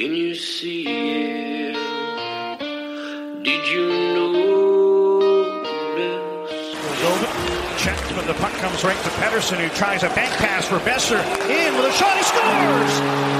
Can you see it? Did you notice? Over. Checked, but the puck comes right to Pettersson, who tries a bank pass for Boeser. In with a shot, he scores!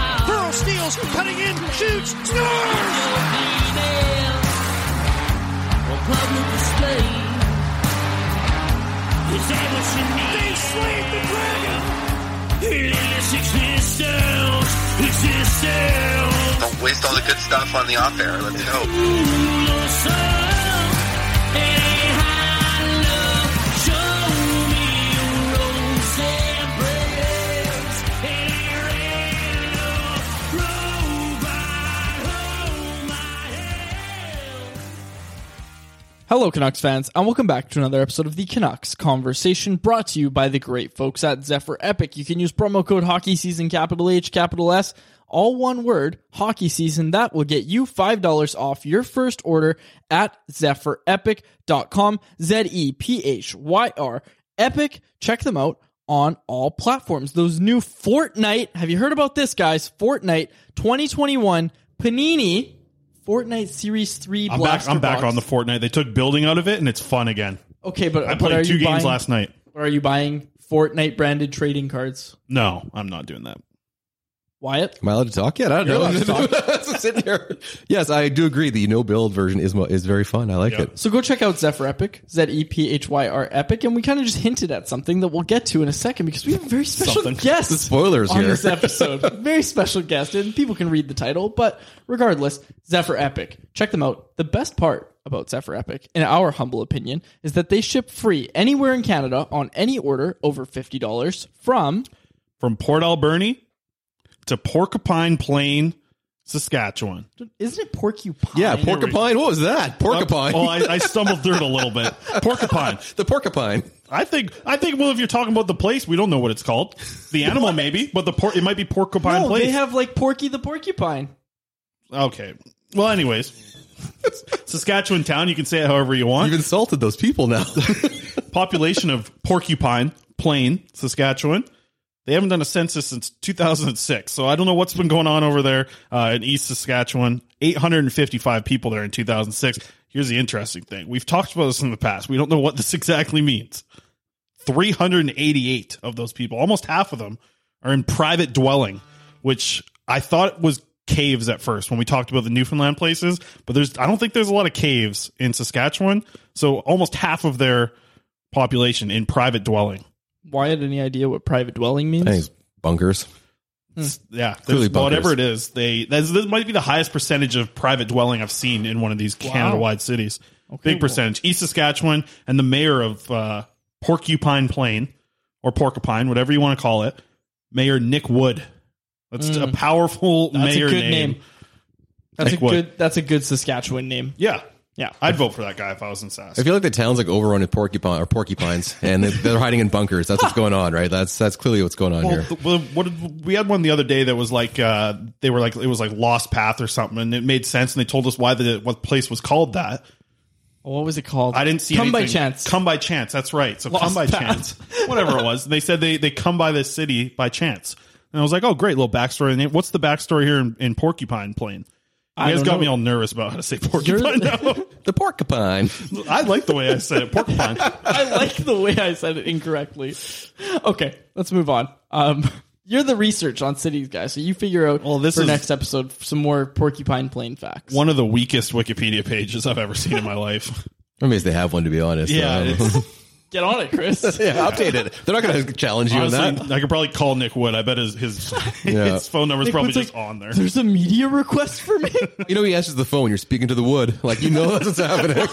steals, cutting in, shoots, scores! Don't waste all the good stuff on the off air. Let's go. Hello, Canucks fans, and welcome back to another episode of the Canucks Conversation brought to you by the great folks at Zephyr Epic. You can use promo code Hockey Season, capital H, capital S, all one word, Hockey Season. That will get you $5 off your first order at zephyrepic.com. Z E P H Y R Epic. Check them out on all platforms. Those new Fortnite, have you heard about this, guys? Fortnite 2021 Panini Fortnite Series 3 I'm back. Blaster I'm back box. on the Fortnite. They took building out of it, and it's fun again. Okay, but I but are played two you games buying, last night. Or are you buying Fortnite branded trading cards? No, I'm not doing that. Wyatt? Am I allowed to talk yet? I don't You're know. allowed to talk. Sitting here. Yes, I do agree. The no build version is mo- is very fun. I like Yeah. it. So go check out Zephyr Epic, Z E P H Y R Epic, and we kind of just hinted at something that we'll get to in a second because we have a very special Something. guest. The spoilers on here. this episode. very special guest, and people can read the title. But regardless, Zephyr Epic, check them out. The best part about Zephyr Epic, in our humble opinion, is that they ship free anywhere in Canada on any order over fifty dollars from From Port Alberni to Porcupine Plain, Saskatchewan. Isn't it porcupine? Yeah, porcupine. What was that? Oh, porcupine. Oh, I, I stumbled through it a little bit. Porcupine. the porcupine. I think I think well if you're talking about the place, we don't know what it's called. The animal maybe, but the por- it might be porcupine no, place. they have like Porky the Porcupine. okay. Well, anyways, Saskatchewan town. You can say it however you want. You've insulted those people now. Population of Porcupine Plain, Saskatchewan. They haven't done a census since 2006, so I don't know what's been going on over there uh, in East Saskatchewan. 855 people there in 2006. Here's the interesting thing: we've talked about this in the past. We don't know what this exactly means. 388 of those people, almost half of them, are in private dwelling, which I thought was caves at first when we talked about the Newfoundland places, but there's I don't think there's a lot of caves in Saskatchewan. So almost half of their population in private dwelling. Wyatt, any idea what private dwelling means? Thanks, bunkers. Yeah, Clearly there's- whatever it is, they that's, this might be the highest percentage of private dwelling I've seen in one of these Canada-wide cities. Big well- percentage. East Saskatchewan and the mayor of uh, Porcupine Plain or Porcupine, whatever you want to call it, Mayor Nick Wood. That's a powerful Mm. That's a mayor good name. That's Nick a Wood. good. That's a good Saskatchewan name. Yeah, Yeah. I'd vote for that guy if I was in Sask. I feel like the town's like overrun with porcupine or porcupines, and they- they're hiding in bunkers. That's what's going on, right? That's that's clearly what's going on Well, here. th- well, what did, we had one the other day that was like uh, they were like it was like Lost Path or something, and it made sense. And they told us why the what place was called that. What was it called? I didn't see Come by chance. Come by chance. That's right. So Lost come by Path. chance. Whatever it was. They said they they come by this city by chance, and I was like, oh great, little backstory. And what's the backstory here in, in Porcupine Plain? You I guys don't got know. me all nervous about how to say porcupine now. The porcupine. I like the way I said it. Porcupine. I like the way I said it incorrectly. Okay, let's move on. Um, you're the research on cities guy, so you figure out Well, this for is- next episode some more Porcupine Plain facts. One of the weakest Wikipedia pages I've ever seen in my life. I mean, they have one, to be honest. Yeah, Um, it's- Get on it, Chris. yeah, update it. They're not going to challenge you on that. I could probably call Nick Wood. I bet his his, Yeah. his phone number's Nick probably just like, on there. There's a media request for me. You know, he answers the phone. You're speaking to the wood, like you know that's what's happening.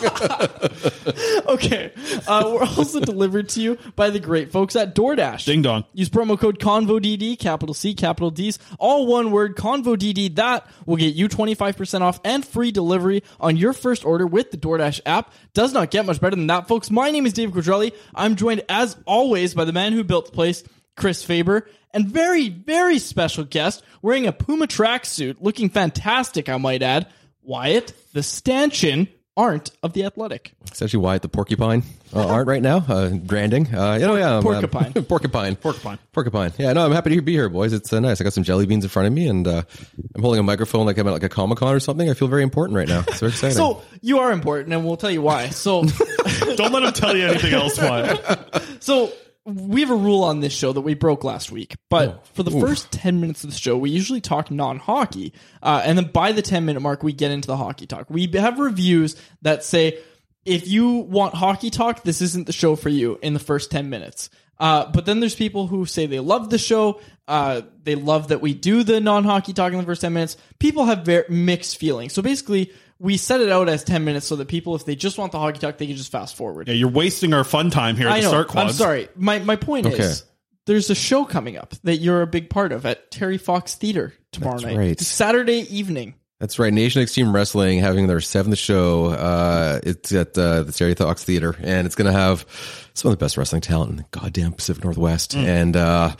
okay, uh, we're also delivered to you by the great folks at DoorDash. Ding dong. Use promo code ConvoDD, capital C, capital D's, all one word, ConvoDD. That will get you 25% off and free delivery on your first order with the DoorDash app. Does not get much better than that, folks. My name is Dave Quadrelli. I'm joined, as always, by the man who built the place, Chris Faber, and very, very special guest wearing a Puma tracksuit, looking fantastic, I might add, Wyatt, the stanchion, Arndt of the athletic. It's actually Wyatt the porcupine uh, Arndt right now. Uh, branding. Uh, you know, yeah, I'm, um, Porcupine. porcupine. Porcupine. Porcupine. Yeah, no, I'm happy to be here, boys. It's uh, nice. I got some jelly beans in front of me, and uh, I'm holding a microphone like I'm at like a comic con or something. I feel very important right now. It's very exciting. So you are important, and we'll tell you why. So, Don't let him tell you anything else. Why? so we have a rule on this show that we broke last week. But for the first ten minutes of the show, we usually talk non-hockey, uh, and then by the ten minute mark, we get into the hockey talk. We have reviews that say if you want hockey talk, this isn't the show for you in the first ten minutes. Uh, but then there's people who say they love the show. Uh, they love that we do the non-hockey talk in the first 10 minutes. People have very mixed feelings. So basically, we set it out as 10 minutes so that people, if they just want the hockey talk, they can just fast forward. Yeah, you're wasting our fun time here at I the know. Start Quads. I'm sorry. My my point Okay. is there's a show coming up that you're a big part of at Terry Fox Theater tomorrow That's night. right. It's Saturday evening. That's right. Nation Extreme Wrestling having their seventh show. Uh, it's at uh, the Terry Fox Theater, and it's going to have some of the best wrestling talent in the goddamn Pacific Northwest. And uh,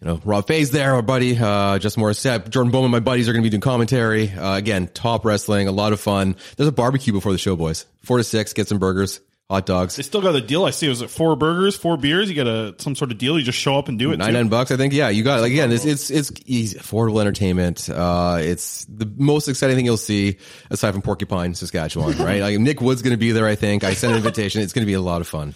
you know, Rob Faye's there, our buddy. Uh, Justin Morissette, Jordan Bowman, my buddies are going to be doing commentary. Uh, again, top wrestling, a lot of fun. There's a barbecue before the show, boys. Four to six, get some burgers, hot dogs. They still got a deal. I see. It was it four burgers, four beers? You get a some sort of deal. You just show up and do it. Nine too? nine bucks, I think. Yeah, you got it. Like again, it's it's it's easy, affordable entertainment. Uh, it's the most exciting thing you'll see aside from Porcupine, Saskatchewan. Right? Like Nick Wood's going to be there. I think I sent an invitation. It's going to be a lot of fun.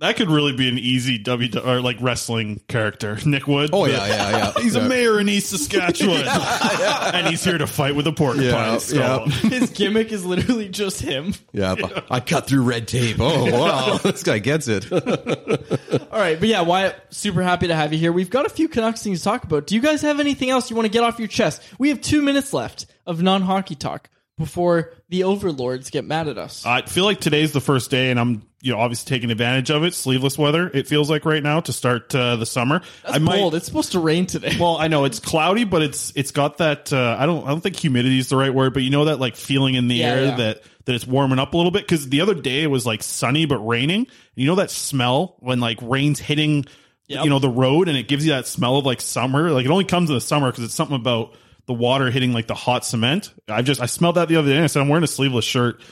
That could really be an easy W or like wrestling character. Nick Wood. Oh, yeah, yeah, yeah. He's Yeah. a mayor in East Saskatchewan, and he's here to fight with a porcupine Yeah, skull. yeah. Um, His gimmick is literally just him. Yeah, but I cut through red tape. Oh wow, this guy gets it. All right, but yeah, Wyatt, super happy to have you here. We've got a few Canucks things to talk about. Do you guys have anything else you want to get off your chest? We have two minutes left of non-hockey talk before the overlords get mad at us. I feel like today's the first day, and I'm you know, obviously taking advantage of it. Sleeveless weather, it feels like right now to start uh, the summer. That's cold. It's supposed to rain today. Well, I know it's cloudy, but it's it's got that. Uh, I don't I don't think humidity is the right word, but you know that like feeling in the Yeah, air yeah. that that it's warming up a little bit. Because the other day it was like sunny but raining. You know that smell when like rain's hitting, Yep. you know, the road, and it gives you that smell of like summer. Like it only comes in the summer because it's something about the water hitting like the hot cement. I just I smelled that the other day. and I said I'm wearing a sleeveless shirt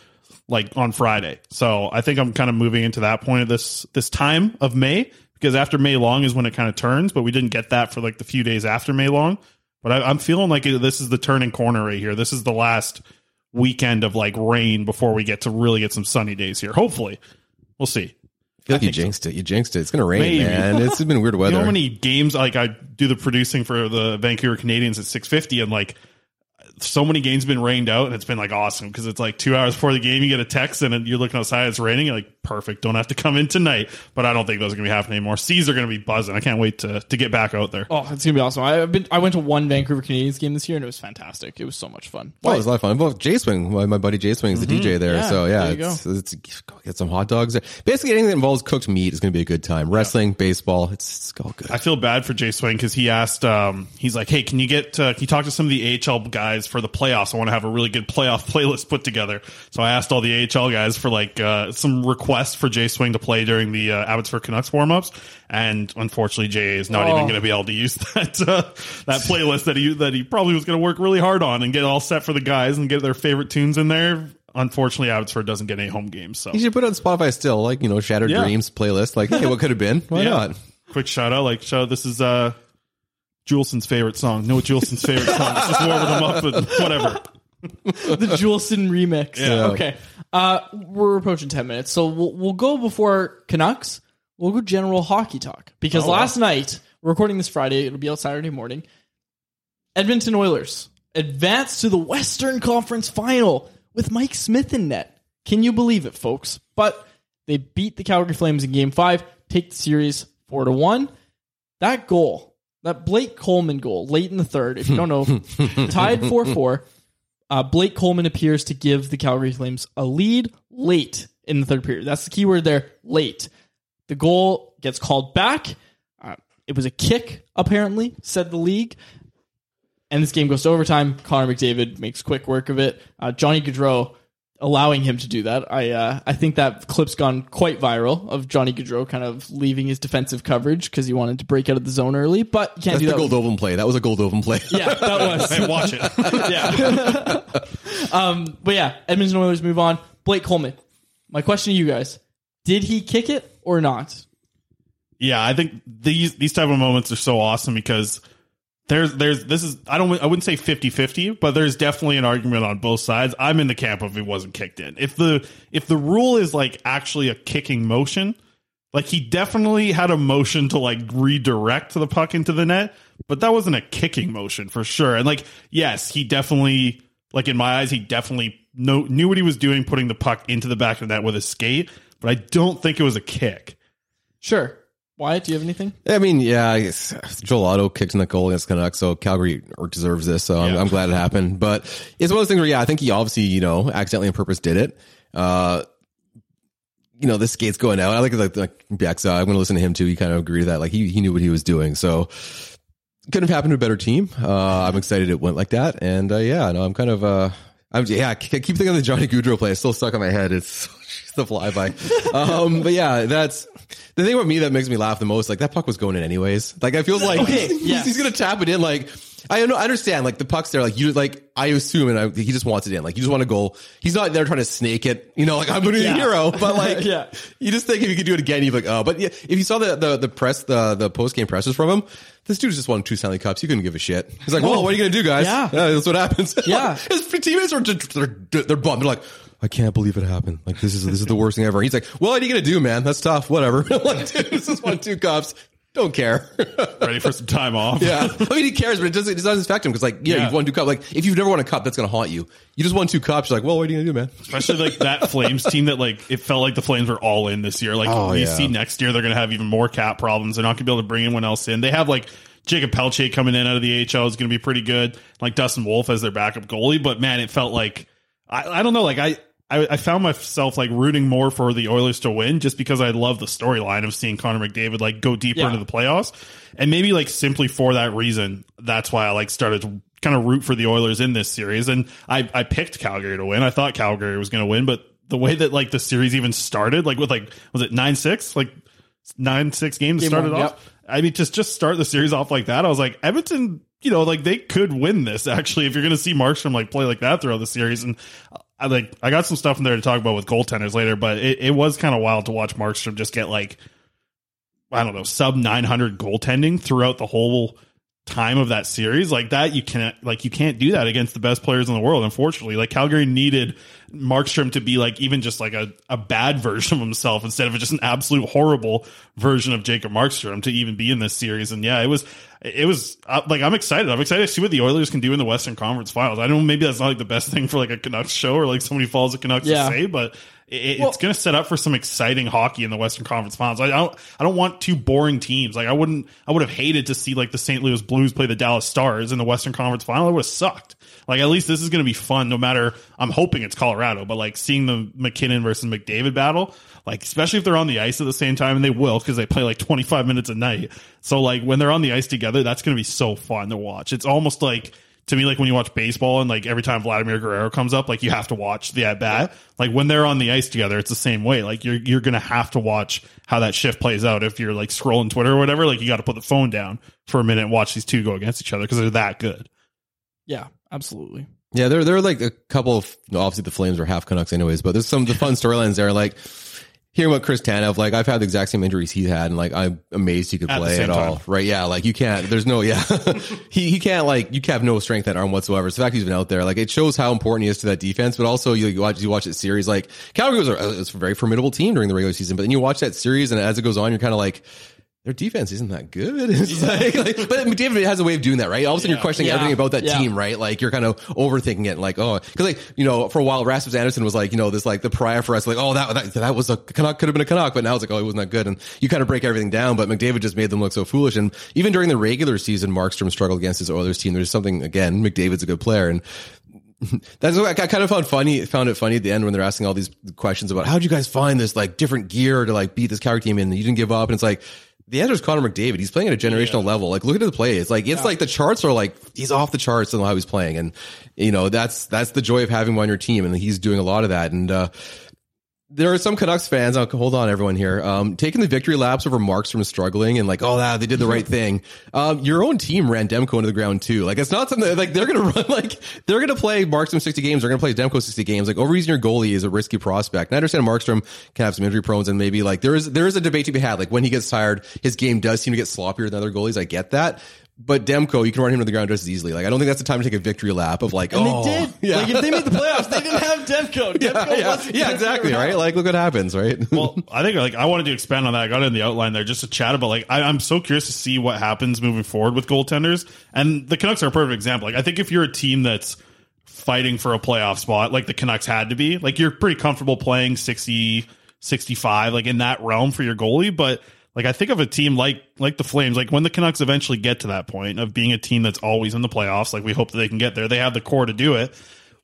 like on Friday. So I think I'm kind of moving into that point of this this time of May because after May long is when it kind of turns, but we didn't get that for like the few days after May long. But I, I'm feeling like this is the turning corner right here. This is the last weekend of like rain before we get to really get some sunny days here. Hopefully, we'll see. I feel like you jinxed it. You jinxed it. It's gonna rain, Maybe. man. It's been weird You weather. know how many games like I do the producing for the Vancouver Canadians at 650 and like so many games been rained out and it's been like awesome because it's like two hours before the game you get a text and you're looking outside it's raining like perfect don't have to come in tonight but I don't think those are gonna be happening anymore seas are gonna be buzzing I can't wait to to get back out there Oh, it's gonna be awesome. I've been I went to one Vancouver Canadians game this year and it was fantastic. It was so much fun. Oh, it was a lot of fun. Well, J Swing, my, my buddy J Swing is the DJ there. Yeah, so yeah, there you it's, it's, go get some hot dogs. there. Basically, anything that involves cooked meat is going to be a good time. Wrestling, baseball, it's, it's all good. I feel bad for Jay Swing because he asked, um, he's like, hey, can you get, uh, can you talk to some of the AHL guys for the playoffs? I want to have a really good playoff playlist put together. So I asked all the AHL guys for like, uh, some requests for Jay Swing to play during the, uh, Abbotsford Canucks warmups. And unfortunately, Jay is not Oh. even going to be able to use that, uh, that playlist that he, that he probably was going to work really hard on and get all set for the guys and get their favorite tunes in there. Unfortunately, Abbotsford doesn't get any home games. So You should put it on Spotify still, like you know, Shattered Yeah. Dreams playlist. Like, hey, what could have been? Why Yeah. not? quick shout out, like shout this is uh Juleson's favorite song. No Juleson's favorite song. It's just warming them up and whatever. the Julson remix. Yeah. Okay. Uh, we're approaching 10 minutes. So we'll, we'll go before Canucks. We'll go general hockey talk. Because Oh, wow. last night, we're recording this Friday, it'll be out Saturday morning. Edmonton Oilers advanced to the Western Conference final with Mike Smith in net. Can you believe it, folks? But they beat the Calgary Flames in game five, take the series four to one. That goal, that Blake Coleman goal late in the third, if you don't know, tied 4 4. Uh, Blake Coleman appears to give the Calgary Flames a lead late in the third period. That's the key word there, late. The goal gets called back. Uh, it was a kick, apparently, said the league. And this game goes to overtime. Connor McDavid makes quick work of it. Uh, Johnny Gaudreau allowing him to do that. I uh, I think that clip's gone quite viral of Johnny Gaudreau kind of leaving his defensive coverage because he wanted to break out of the zone early, but you can't That's do the that. Goldobin play. That was a Goldobin play. Yeah, that was. Hey, watch it. yeah. um, but yeah, Edmonton Oilers move on. Blake Coleman. My question to you guys: Did he kick it or not? Yeah, I think these these type of moments are so awesome because there's there's this is I don't I wouldn't say 50-50, but there's definitely an argument on both sides. I'm in the camp of it wasn't kicked in. If the if the rule is like actually a kicking motion, like he definitely had a motion to like redirect the puck into the net, but that wasn't a kicking motion for sure. And like yes, he definitely like in my eyes he definitely know, knew what he was doing putting the puck into the back of the net with a skate, but I don't think it was a kick. Sure. Wyatt, do you have anything? I mean, yeah, I guess Joel Otto kicked in the goal against Canucks, so Calgary deserves this. So I'm, Yeah. I'm glad it happened. But it's one of those things where, yeah, I think he obviously, you know, accidentally on purpose did it. Uh, you know, the skates going out. I like like, like. Uh, I'm going to listen to him too. He kind of agreed with that. Like he he knew what he was doing. So couldn't have happened to a better team. Uh, I'm excited it went like that. And uh, yeah, no, I'm kind of uh, I'm yeah. I keep thinking of the Johnny Gaudreau play. It's still stuck in my head. It's the flyby. um, but yeah, that's the thing about me that makes me laugh the most. Like that puck was going in anyways. Like I feel like Okay, he's, yes. he's gonna tap it in. Like I know, I understand. Like the puck's there. Like you, like I assume, and I, he just wants it in. Like you just want a goal. He's not there trying to snake it. You know, like I'm gonna be Yeah. a hero. But like, Yeah. you just think if you could do it again, you'd be like, oh. But yeah, if you saw the the the press, the the post game presses from him. This dude just won two Stanley Cups. You couldn't give a shit. He's like, well, what are you going to do, guys? Yeah. that's what happens. Yeah. His teammates are just, they're, they're bummed. They're like, I can't believe it happened. Like, this is, this is the worst thing ever. He's like, well, what are you going to do, man? That's tough. Whatever. Like, dude, this is one two cups. Don't care. Ready for some time off. yeah. I mean, he cares, but it doesn't, it doesn't affect him because, like, yeah, Yeah. you've won two cups. Like, if you've never won a cup, that's going to haunt you. You just won two cups. You're like, well, what are you going to do, man? Especially like that Flames team that like it felt like the Flames were all in this year. Like Oh, you yeah. see next year they're gonna have even more cap problems. They're not gonna be able to bring anyone else in. They have like Jacob Pelche coming in out of the AHL is gonna be pretty good. Like Dustin Wolf as their backup goalie. But man, it felt like I, I don't know, like I I, I found myself like rooting more for the Oilers to win just because I love the storyline of seeing Connor McDavid like go deeper Yeah. into the playoffs, and maybe like simply for that reason, that's why I like started to kind of root for the Oilers in this series. And I I picked Calgary to win. I thought Calgary was going to win, but the way that like the series even started, like with like was it nine six, like nine six games Game started one, off. I mean, just just start the series off like that. I was like, Edmonton, you know, like they could win this actually if you're going to see Markstrom like play like that throughout the series. And I like I got some stuff in there to talk about with goaltenders later, but it, it was kind of wild to watch Markstrom just get like I don't know sub 900 goaltending throughout the whole time of that series like that you can't like you can't do that against the best players in the world unfortunately. Like calgary needed markstrom to be like even just like a, a bad version of himself instead of just an absolute horrible version of jacob markstrom to even be in this series. And yeah it was it was uh, like i'm excited. I'm excited to see what the oilers can do in the western conference finals. I don't know maybe that's not like the best thing for like a canucks show or like somebody follows the canucks Yeah. to say but it, Well- it's going to set up for some exciting hockey in the Western Conference Finals. I don't, I don't want two boring teams. Like I wouldn't, I would have hated to see like the St. Louis Blues play the Dallas Stars in the Western Conference Final. It would have sucked. Like at least this is going to be fun. No matter, I'm hoping it's Colorado, but like seeing the MacKinnon versus McDavid battle, like especially if they're on the ice at the same time, and they will because they play like 25 minutes a night. So like when they're on the ice together, that's going to be so fun to watch. It's almost like to me, like when you watch baseball and like every time Vladimir Guerrero comes up, like you have to watch the at bat. Like when they're on the ice together, it's the same way. Like you're you're gonna have to watch how that shift plays out. If you're like scrolling Twitter or whatever, like you got to put the phone down for a minute and watch these two go against each other because they're that good. Yeah, absolutely. Yeah, there there are like a couple of obviously the Flames are half Canucks anyways, but there's some of the fun storylines there. Like hearing what Chris Tanev, like I've had the exact same injuries he had, and like I'm amazed he could At play at all. time. Right? Yeah, like you can't. There's no. Yeah, he he can't like you have no strength that arm whatsoever. So the fact he's been out there, like it shows how important he is to that defense. But also you, you watch you watch that series, like Calgary was a, was a very formidable team during the regular season, but then you watch that series, and as it goes on, you're kind of like. Their defense isn't that good. It's like, like- but McDavid has a way of doing that, right? All of a sudden, you're questioning Yeah. everything about that Yeah. team, right? Like you're kind of overthinking it, like oh, because like you know, for a while, Rasmus Andersson was like you know this like the pariah for us, like oh that that, that was a Canuck could have been a Canuck, but now it's like oh it wasn't that good, and you kind of break everything down. But McDavid just made them look so foolish, and even during the regular season, Markstrom struggled against his Oilers team. There's something again, McDavid's a good player, and that's what I kind of found funny. Found it funny at the end when they're asking all these questions about how did you guys find this like different gear to like beat this Calgary team, and you didn't give up, and it's like. The answer is Connor McDavid. He's playing at a generational level. Like, look at the play. It's like it's like the charts are like he's off the charts and how he's playing, and you know that's that's the joy of having him on your team, and he's doing a lot of that. And uh, there are some Canucks fans. Hold on, everyone here, um, taking the victory laps over Markstrom struggling and like, oh, that they did the right thing. Um, your own team ran Demko into the ground too. Like, it's not something like they're gonna run like they're gonna play Markstrom sixty games. They're gonna play Demko sixty games. Like, overusing your goalie is a risky prospect. And I understand Markstrom can have some injury prones and maybe like there is there is a debate to be had. Like when he gets tired, his game does seem to get sloppier than other goalies. I get that. But Demko, you can run him to the ground just as easily. Like I don't think that's the time to take a victory lap of like, And oh, they did. yeah. Like if they made the playoffs, they didn't have Demko. Demko yeah, yeah, wasn't yeah, exactly, right? Like, look what happens, right? well, I think like I wanted to expand on that. I got it in the outline there just to chat about like I, I'm so curious to see what happens moving forward with goaltenders. And the Canucks are a perfect example. Like I think if you're a team that's fighting for a playoff spot, like the Canucks had to be, like you're pretty comfortable playing 60, 65, like in that realm for your goalie. But like I think of a team like like the Flames, like when the Canucks eventually get to that point of being a team that's always in the playoffs, like we hope that they can get there. They have the core to do it.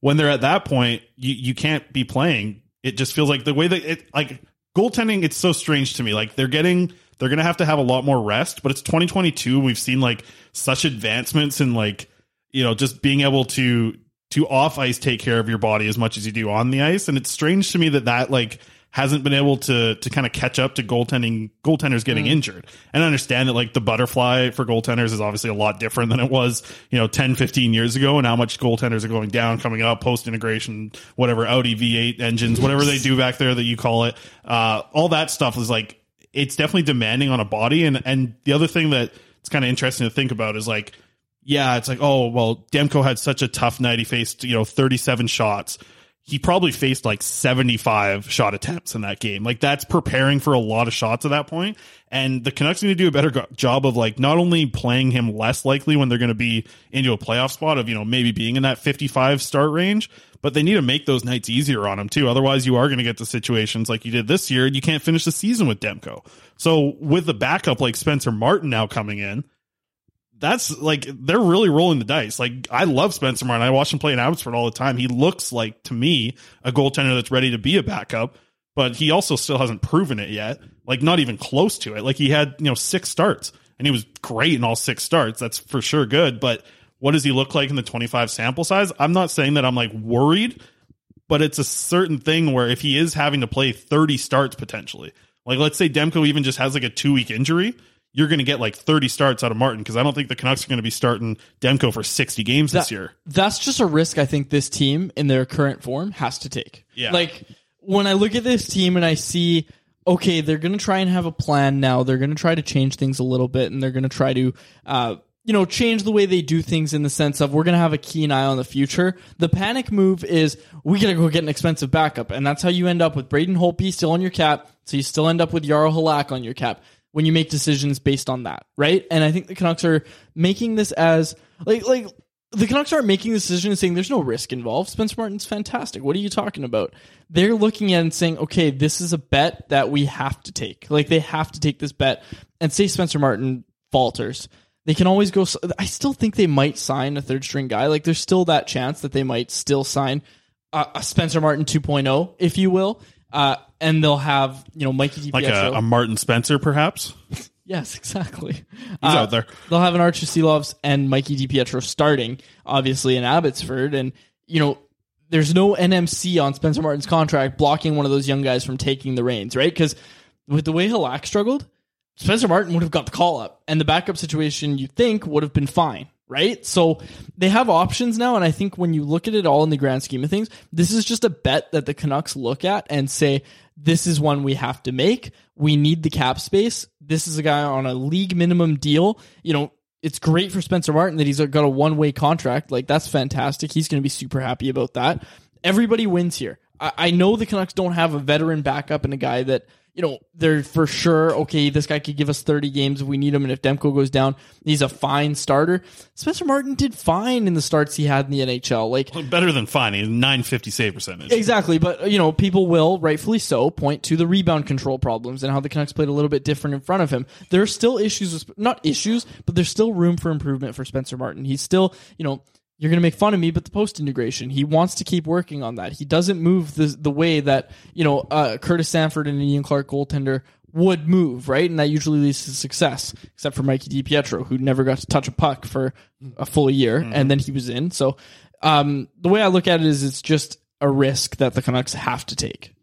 When they're at that point, you you can't be playing. It just feels like the way that it like goaltending. It's so strange to me. Like they're getting they're gonna have to have a lot more rest. But it's 2022. We've seen like such advancements in like you know just being able to to off ice take care of your body as much as you do on the ice. And it's strange to me that that like hasn't been able to to kind of catch up to goaltending goaltenders getting injured. And I understand that like the butterfly for goaltenders is obviously a lot different than it was, you know, 10, 15 years ago and how much goaltenders are going down coming up post integration, whatever Audi V8 engines, whatever they do back there that you call it. Uh all that stuff is like it's definitely demanding on a body and and the other thing that it's kind of interesting to think about is like yeah, it's like, oh, well, Demko had such a tough night. He faced, you know, 37 shots. He probably faced like 75 shot attempts in that game. Like that's preparing for a lot of shots at that point. And the Canucks need to do a better go- job of like not only playing him less likely when they're going to be into a playoff spot of, you know, maybe being in that 55 start range, but they need to make those nights easier on him too. Otherwise, you are going to get to situations like you did this year and you can't finish the season with Demko. So with the backup like Spencer Martin now coming in, that's like they're really rolling the dice. Like I love Spencer Martin. I watch him play in Abbotsford all the time. He looks like to me a goaltender that's ready to be a backup, but he also still hasn't proven it yet. Like not even close to it. Like he had you know six starts and he was great in all six starts. That's for sure good. But what does he look like in the twenty five sample size? I'm not saying that I'm like worried, but it's a certain thing where if he is having to play thirty starts potentially, like let's say Demko even just has like a two week injury you're going to get like 30 starts out of Martin because I don't think the Canucks are going to be starting Demko for 60 games this year. That's just a risk I think this team in their current form has to take. Yeah. Like when I look at this team and I see, okay, they're going to try and have a plan now. They're going to try to change things a little bit and they're going to try to, uh, you know, change the way they do things in the sense of we're going to have a keen eye on the future. The panic move is we got to go get an expensive backup. And that's how you end up with Braden Holtby still on your cap. So you still end up with Yarrow Halak on your cap when you make decisions based on that, right? And I think the Canucks are making this as like like the Canucks aren't making the decision and saying there's no risk involved. Spencer Martin's fantastic. What are you talking about? They're looking at and saying, okay, this is a bet that we have to take. Like they have to take this bet and say Spencer Martin falters. They can always go. I still think they might sign a third string guy. Like there's still that chance that they might still sign a, a Spencer Martin 2.0, if you will. Uh, and they'll have you know Mikey Like a, a Martin Spencer, perhaps. Yes, exactly. He's out there. They'll have an Arturs Silovs and Mikey DiPietro starting, obviously in Abbotsford, and you know there's no NMC on Spencer Martin's contract blocking one of those young guys from taking the reins, right? Because with the way Halak struggled, Spencer Martin would have got the call up, and the backup situation you think would have been fine, right? So they have options now, and I think when you look at it all in the grand scheme of things, this is just a bet that the Canucks look at and say, this is one we have to make. We need the cap space. This is a guy on a league minimum deal. You know, it's great for Spencer Martin that he's got a one way contract. Like, that's fantastic. He's going to be super happy about that. Everybody wins here. I, I know the Canucks don't have a veteran backup and a guy that, you know, they're for sure, okay, this guy could give us 30 games if we need him. And if Demko goes down, he's a fine starter. Spencer Martin did fine in the starts he had in the NHL. Like, Better than fine. He's 950 save percentage. Exactly, but you know, people will rightfully so point to the rebound control problems and how the Canucks played a little bit different in front of him. There are still issues with not issues, but there's still room for improvement for Spencer Martin. He's still, you know, you're going to make fun of me, but the post integration, he wants to keep working on that. He doesn't move the the way that, you know, uh, Curtis Sanford and an Ian Clark goaltender would move, right? And that usually leads to success, except for Mikey DiPietro, who never got to touch a puck for a full year, and then he was in. So, um, the way I look at it is it's just a risk that the Canucks have to take.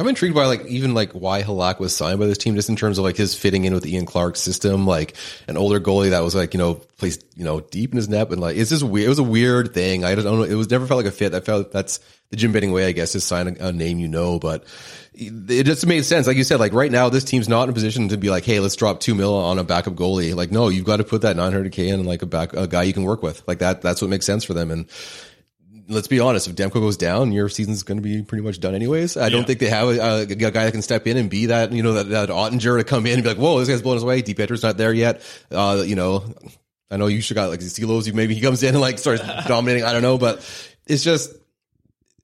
I'm intrigued by like even like why Halak was signed by this team, just in terms of like his fitting in with Ian Clark's system, like an older goalie that was like you know placed you know deep in his net, and like it's just weird. It was a weird thing. I don't know. It was never felt like a fit. I felt that's the Jim Benning way, I guess, is sign a, a name you know, but it just made sense. Like you said, like right now, this team's not in a position to be like, hey, let's drop two mil on a backup goalie. Like, no, you've got to put that 900k in like a back a guy you can work with. Like that. That's what makes sense for them. And let's be honest, if Demko goes down, your season's going to be pretty much done anyways. I don't think they have a, a guy that can step in and be that, you know, that, that Oettinger to come in and be like, whoa, this guy's blowing us away. DiPietro's not there yet. Uh, you know, I know you should got like Silovs. You maybe he comes in and like starts dominating. I don't know, but it's just,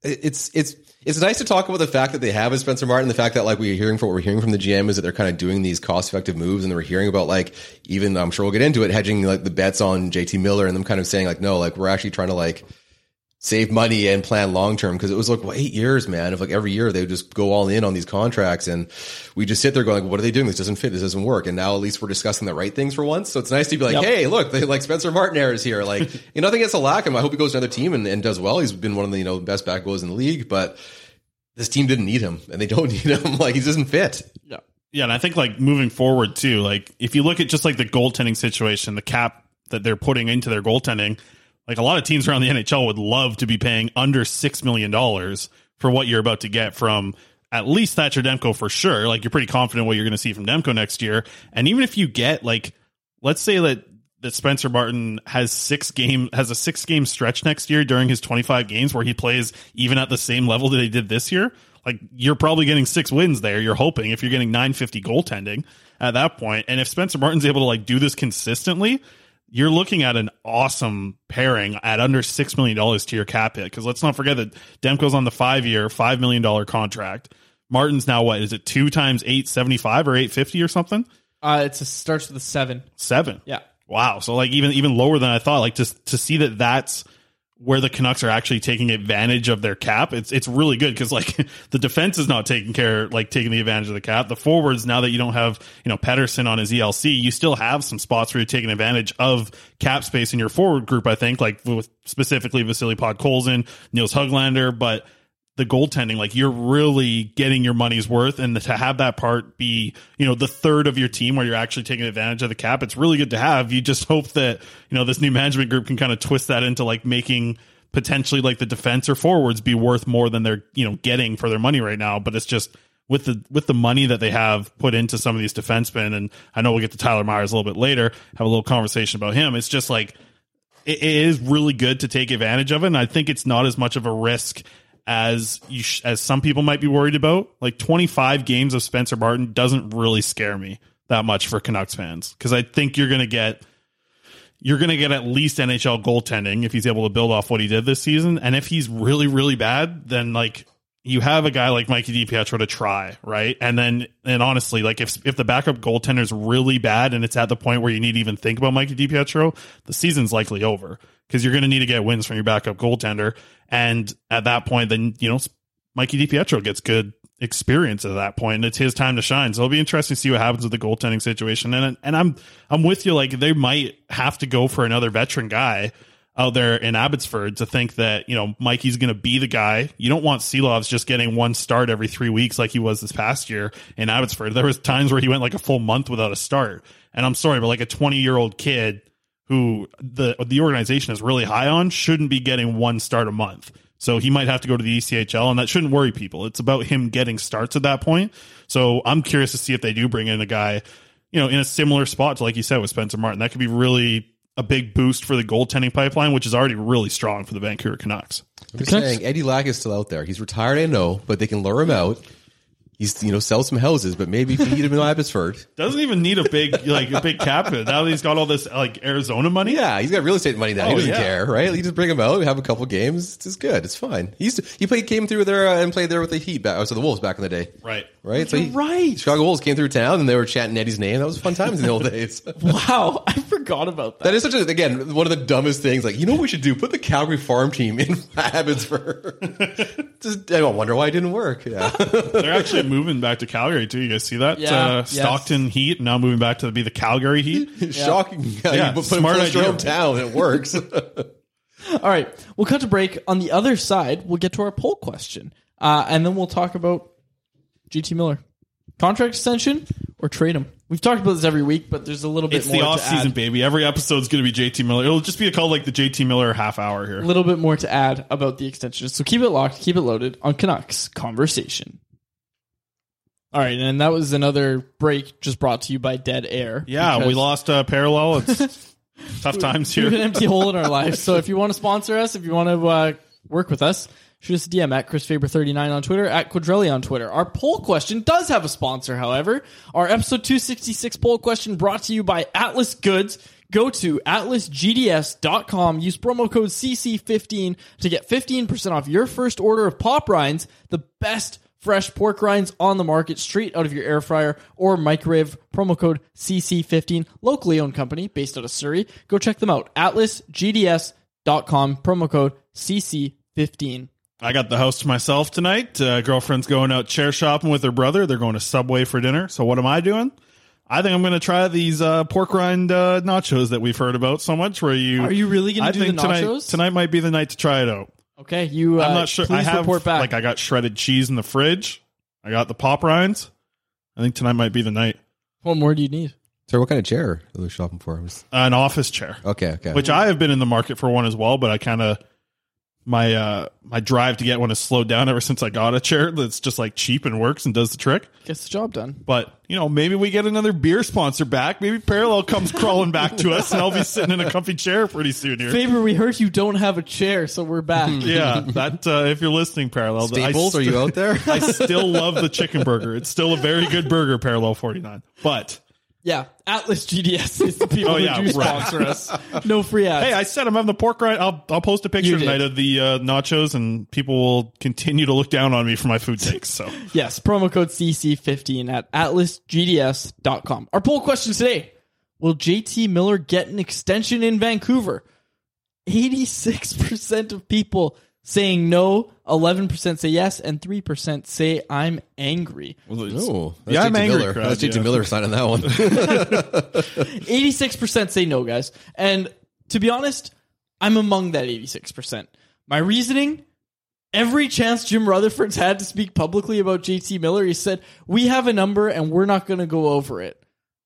it's, it's, it's nice to talk about the fact that they have a Spencer Martin. The fact that like we're hearing from what we're hearing from the GM is that they're kind of doing these cost effective moves, and we're hearing about like even I'm sure we'll get into it hedging like the bets on JT Miller and them kind of saying like no, like we're actually trying to like save money and plan long term because it was like well, eight years, man. Of like every year they would just go all in on these contracts, and we just sit there going, "What are they doing? This doesn't fit. This doesn't work." And now at least we're discussing the right things for once. So it's nice to be like, Yep. "Hey, look, they, like Spencer Martin era is here." Like, you know, nothing against Alacum. I hope he goes to another team and, and does well. He's been one of the you know best back goals in the league, but this team didn't need him, and they don't need him. Like he doesn't fit. Yeah. Yeah, and I think like moving forward too, like if you look at just like the goaltending situation, the cap that they're putting into their goaltending, like a lot of teams around the NHL would love to be paying under six million dollars for what you're about to get from at least Thatcher Demko for sure. Like you're pretty confident what you're going to see from Demko next year, and even if you get like, let's say that that Spencer Martin has six game has a six game stretch next year during his 25 games where he plays even at the same level that he did this year. Like you're probably getting six wins there. You're hoping if you're getting 950 goaltending at that point, and if Spencer Martin's able to like do this consistently, you're looking at an awesome pairing at under six million dollars to your cap hit. Because let's not forget that Demko's on the five year, five million dollar contract. Martin's now what is it two times eight seventy five or eight fifty or something? Uh, it's a, starts with a seven. Seven. Yeah. Wow. So like even even lower than I thought. Like just to see that that's where the Canucks are actually taking advantage of their cap. It's it's really good because like the defense is not taking care like taking the advantage of the cap. The forwards now that you don't have you know Pettersson on his ELC, you still have some spots where you're taking advantage of cap space in your forward group. I think like with specifically Vasily Podkolzin, Nils Höglander, but the goaltending, like you're really getting your money's worth, and to have that part be, you know, the third of your team where you're actually taking advantage of the cap, it's really good to have. You just hope that you know this new management group can kind of twist that into like making potentially like the defense or forwards be worth more than they're you know getting for their money right now. But it's just with the with the money that they have put into some of these defensemen, and I know we'll get to Tyler Myers a little bit later, have a little conversation about him. It's just like it, is really good to take advantage of it, and I think it's not as much of a risk as you sh- as some people might be worried about. Like 25 games of Spencer Martin doesn't really scare me that much for Canucks fans because I think you're going to get you're going to get at least NHL goaltending if he's able to build off what he did this season. And if he's really really bad, then like you have a guy like Mikey DiPietro to try, right? And then and honestly, like if if the backup goaltender is really bad and it's at the point where you need to even think about Mikey DiPietro, the season's likely over because you're going to need to get wins from your backup goaltender. And at that point, then you know Mikey DiPietro gets good experience at that point, and it's his time to shine. So it'll be interesting to see what happens with the goaltending situation. And and I'm I'm with you. Like they might have to go for another veteran guy out there in Abbotsford to think that you know Mikey's going to be the guy. You don't want Silovs just getting one start every three weeks like he was this past year in Abbotsford. There was times where he went like a full month without a start. And I'm sorry, but like a 20 year old kid who the the organization is really high on shouldn't be getting one start a month. So he might have to go to the ECHL, and that shouldn't worry people. It's about him getting starts at that point. So I'm curious to see if they do bring in a guy, you know, in a similar spot to like you said with Spencer Martin. That could be really a big boost for the goaltending pipeline, which is already really strong for the Vancouver Canucks. I'm just saying, Eddie Lack is still out there. He's retired, I know, but they can lure him out. He's you know sell some houses, but maybe feed him in Abbotsford. Doesn't even need a big like a big cap hit. Now that he's got all this like Arizona money. Yeah, he's got real estate money now. Oh, he doesn't yeah. care, right? You just bring him out, we have a couple games. It's just good. It's fine. He used to he played came through there uh, and played there with the Heat, back, oh, so the Wolves back in the day, Right. right? So You're he, right. Chicago Wolves came through town and they were chanting Eddie's name. That was fun times in the old days. Wow, I forgot about that. That is such a again one of the dumbest things. Like you know what we should do? Put the Calgary farm team in Abbotsford. Just I wonder why it didn't work. Yeah, They're actually moving back to Calgary too. You guys see that? Yeah, uh, yes. Stockton Heat now moving back to be the Calgary Heat. shocking. Yeah, Yeah, you put smart him close to your idea. hometown. It works. All right, we'll cut to break. On the other side, we'll get to our poll question, uh, and then we'll talk about JT Miller contract extension or trade him. We've talked about this every week, but there's a little bit It's more the to off season, add. baby. Every episode's going to be JT Miller. It'll just be called like the JT Miller half hour here. A little bit more to add about the extension. So keep it locked, keep it loaded on Canucks conversation. All right, and that was another break just brought to you by Dead Air. Yeah, we lost uh, parallel. It's tough times We here. have an empty hole in our lives. So if you want to sponsor us, if you want to uh, work with us, shoot us a DM at Chris Faber 39 on Twitter, at Quadrelli on Twitter. Our poll question does have a sponsor, however. Our episode 266 poll question brought to you by Atlas Goods. Go to atlasgds.com, use promo code CC15 to get 15% off your first order of pop rinds, the best fresh pork rinds on the market straight out of your air fryer or microwave. Promo code CC15, locally owned company based out of Surrey. Go check them out. atlasgds.com, promo code CC15. I got the house to myself tonight. Uh, girlfriend's going out chair shopping with her brother. They're going to Subway for dinner. So what am I doing? I think I'm going to try these uh, pork rind uh, nachos that we've heard about so much. Where you Are you really gonna I do the think tonight, nachos? Tonight might be the night to try it out. Okay, you. Uh, I'm not sure. Please I have report back. like I got shredded cheese in the fridge. I got the pop rinds. I think tonight might be the night. what more do you need? so, what kind of chair are we shopping for? Was- An office chair, Okay, okay. which I have been in the market for one as well, but I kind of my uh my drive to get one has slowed down ever since I got a chair that's just like cheap and works and does the trick. Gets the job done. But you know, maybe we get another beer sponsor back. Maybe Parallel comes crawling back to us, and I'll be sitting in a comfy chair pretty soon here. Faber, we heard you don't have a chair, so we're back. Yeah, that uh, if you're listening, Parallel, I Staples, are you out there? I still love the chicken burger. It's still a very good burger, Parallel 49. But Yeah, Atlas GDS is the people Oh, who do right. sponsor us. No free ads. hey, I said I'm having the pork rind. I'll I'll post a picture tonight of the uh, nachos, and people will continue to look down on me for my food takes. So Yes, promo code CC15 at atlasgds.com. Our poll question today Will JT Miller get an extension in Vancouver? 86% of people saying no, 11% say yes, and 3% say I'm angry. Oh, that's Yeah, I'm angry Miller. crowd, That's JT yeah. Miller signing that one. 86% say no, guys. And to be honest, I'm among that 86%. My reasoning every chance Jim Rutherford's had to speak publicly about JT Miller, he said, We have a number and we're not going to go over it.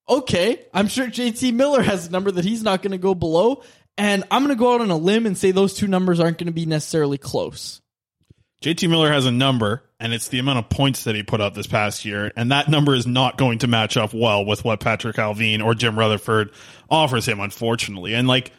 Okay, I'm sure JT Miller has a number that he's not going to go below. And I'm going to go out on a limb and say those two numbers aren't going to be necessarily close. JT Miller has a number, and it's the amount of points that he put up this past year, and that number is not going to match up well with what Patrik Allvin or Jim Rutherford offers him, unfortunately. And like,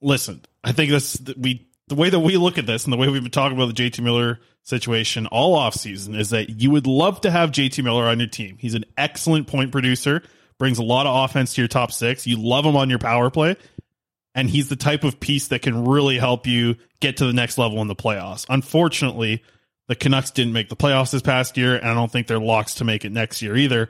listen, I think this we the way that we look at this and the way we've been talking about the JT Miller situation all offseason is that you would love to have JT Miller on your team. He's an excellent point producer, brings a lot of offense to your top six. You love him on your power play and he's the type of piece that can really help you get to the next level in the playoffs. Unfortunately, the Canucks didn't make the playoffs this past year, and I don't think they're locks to make it next year either.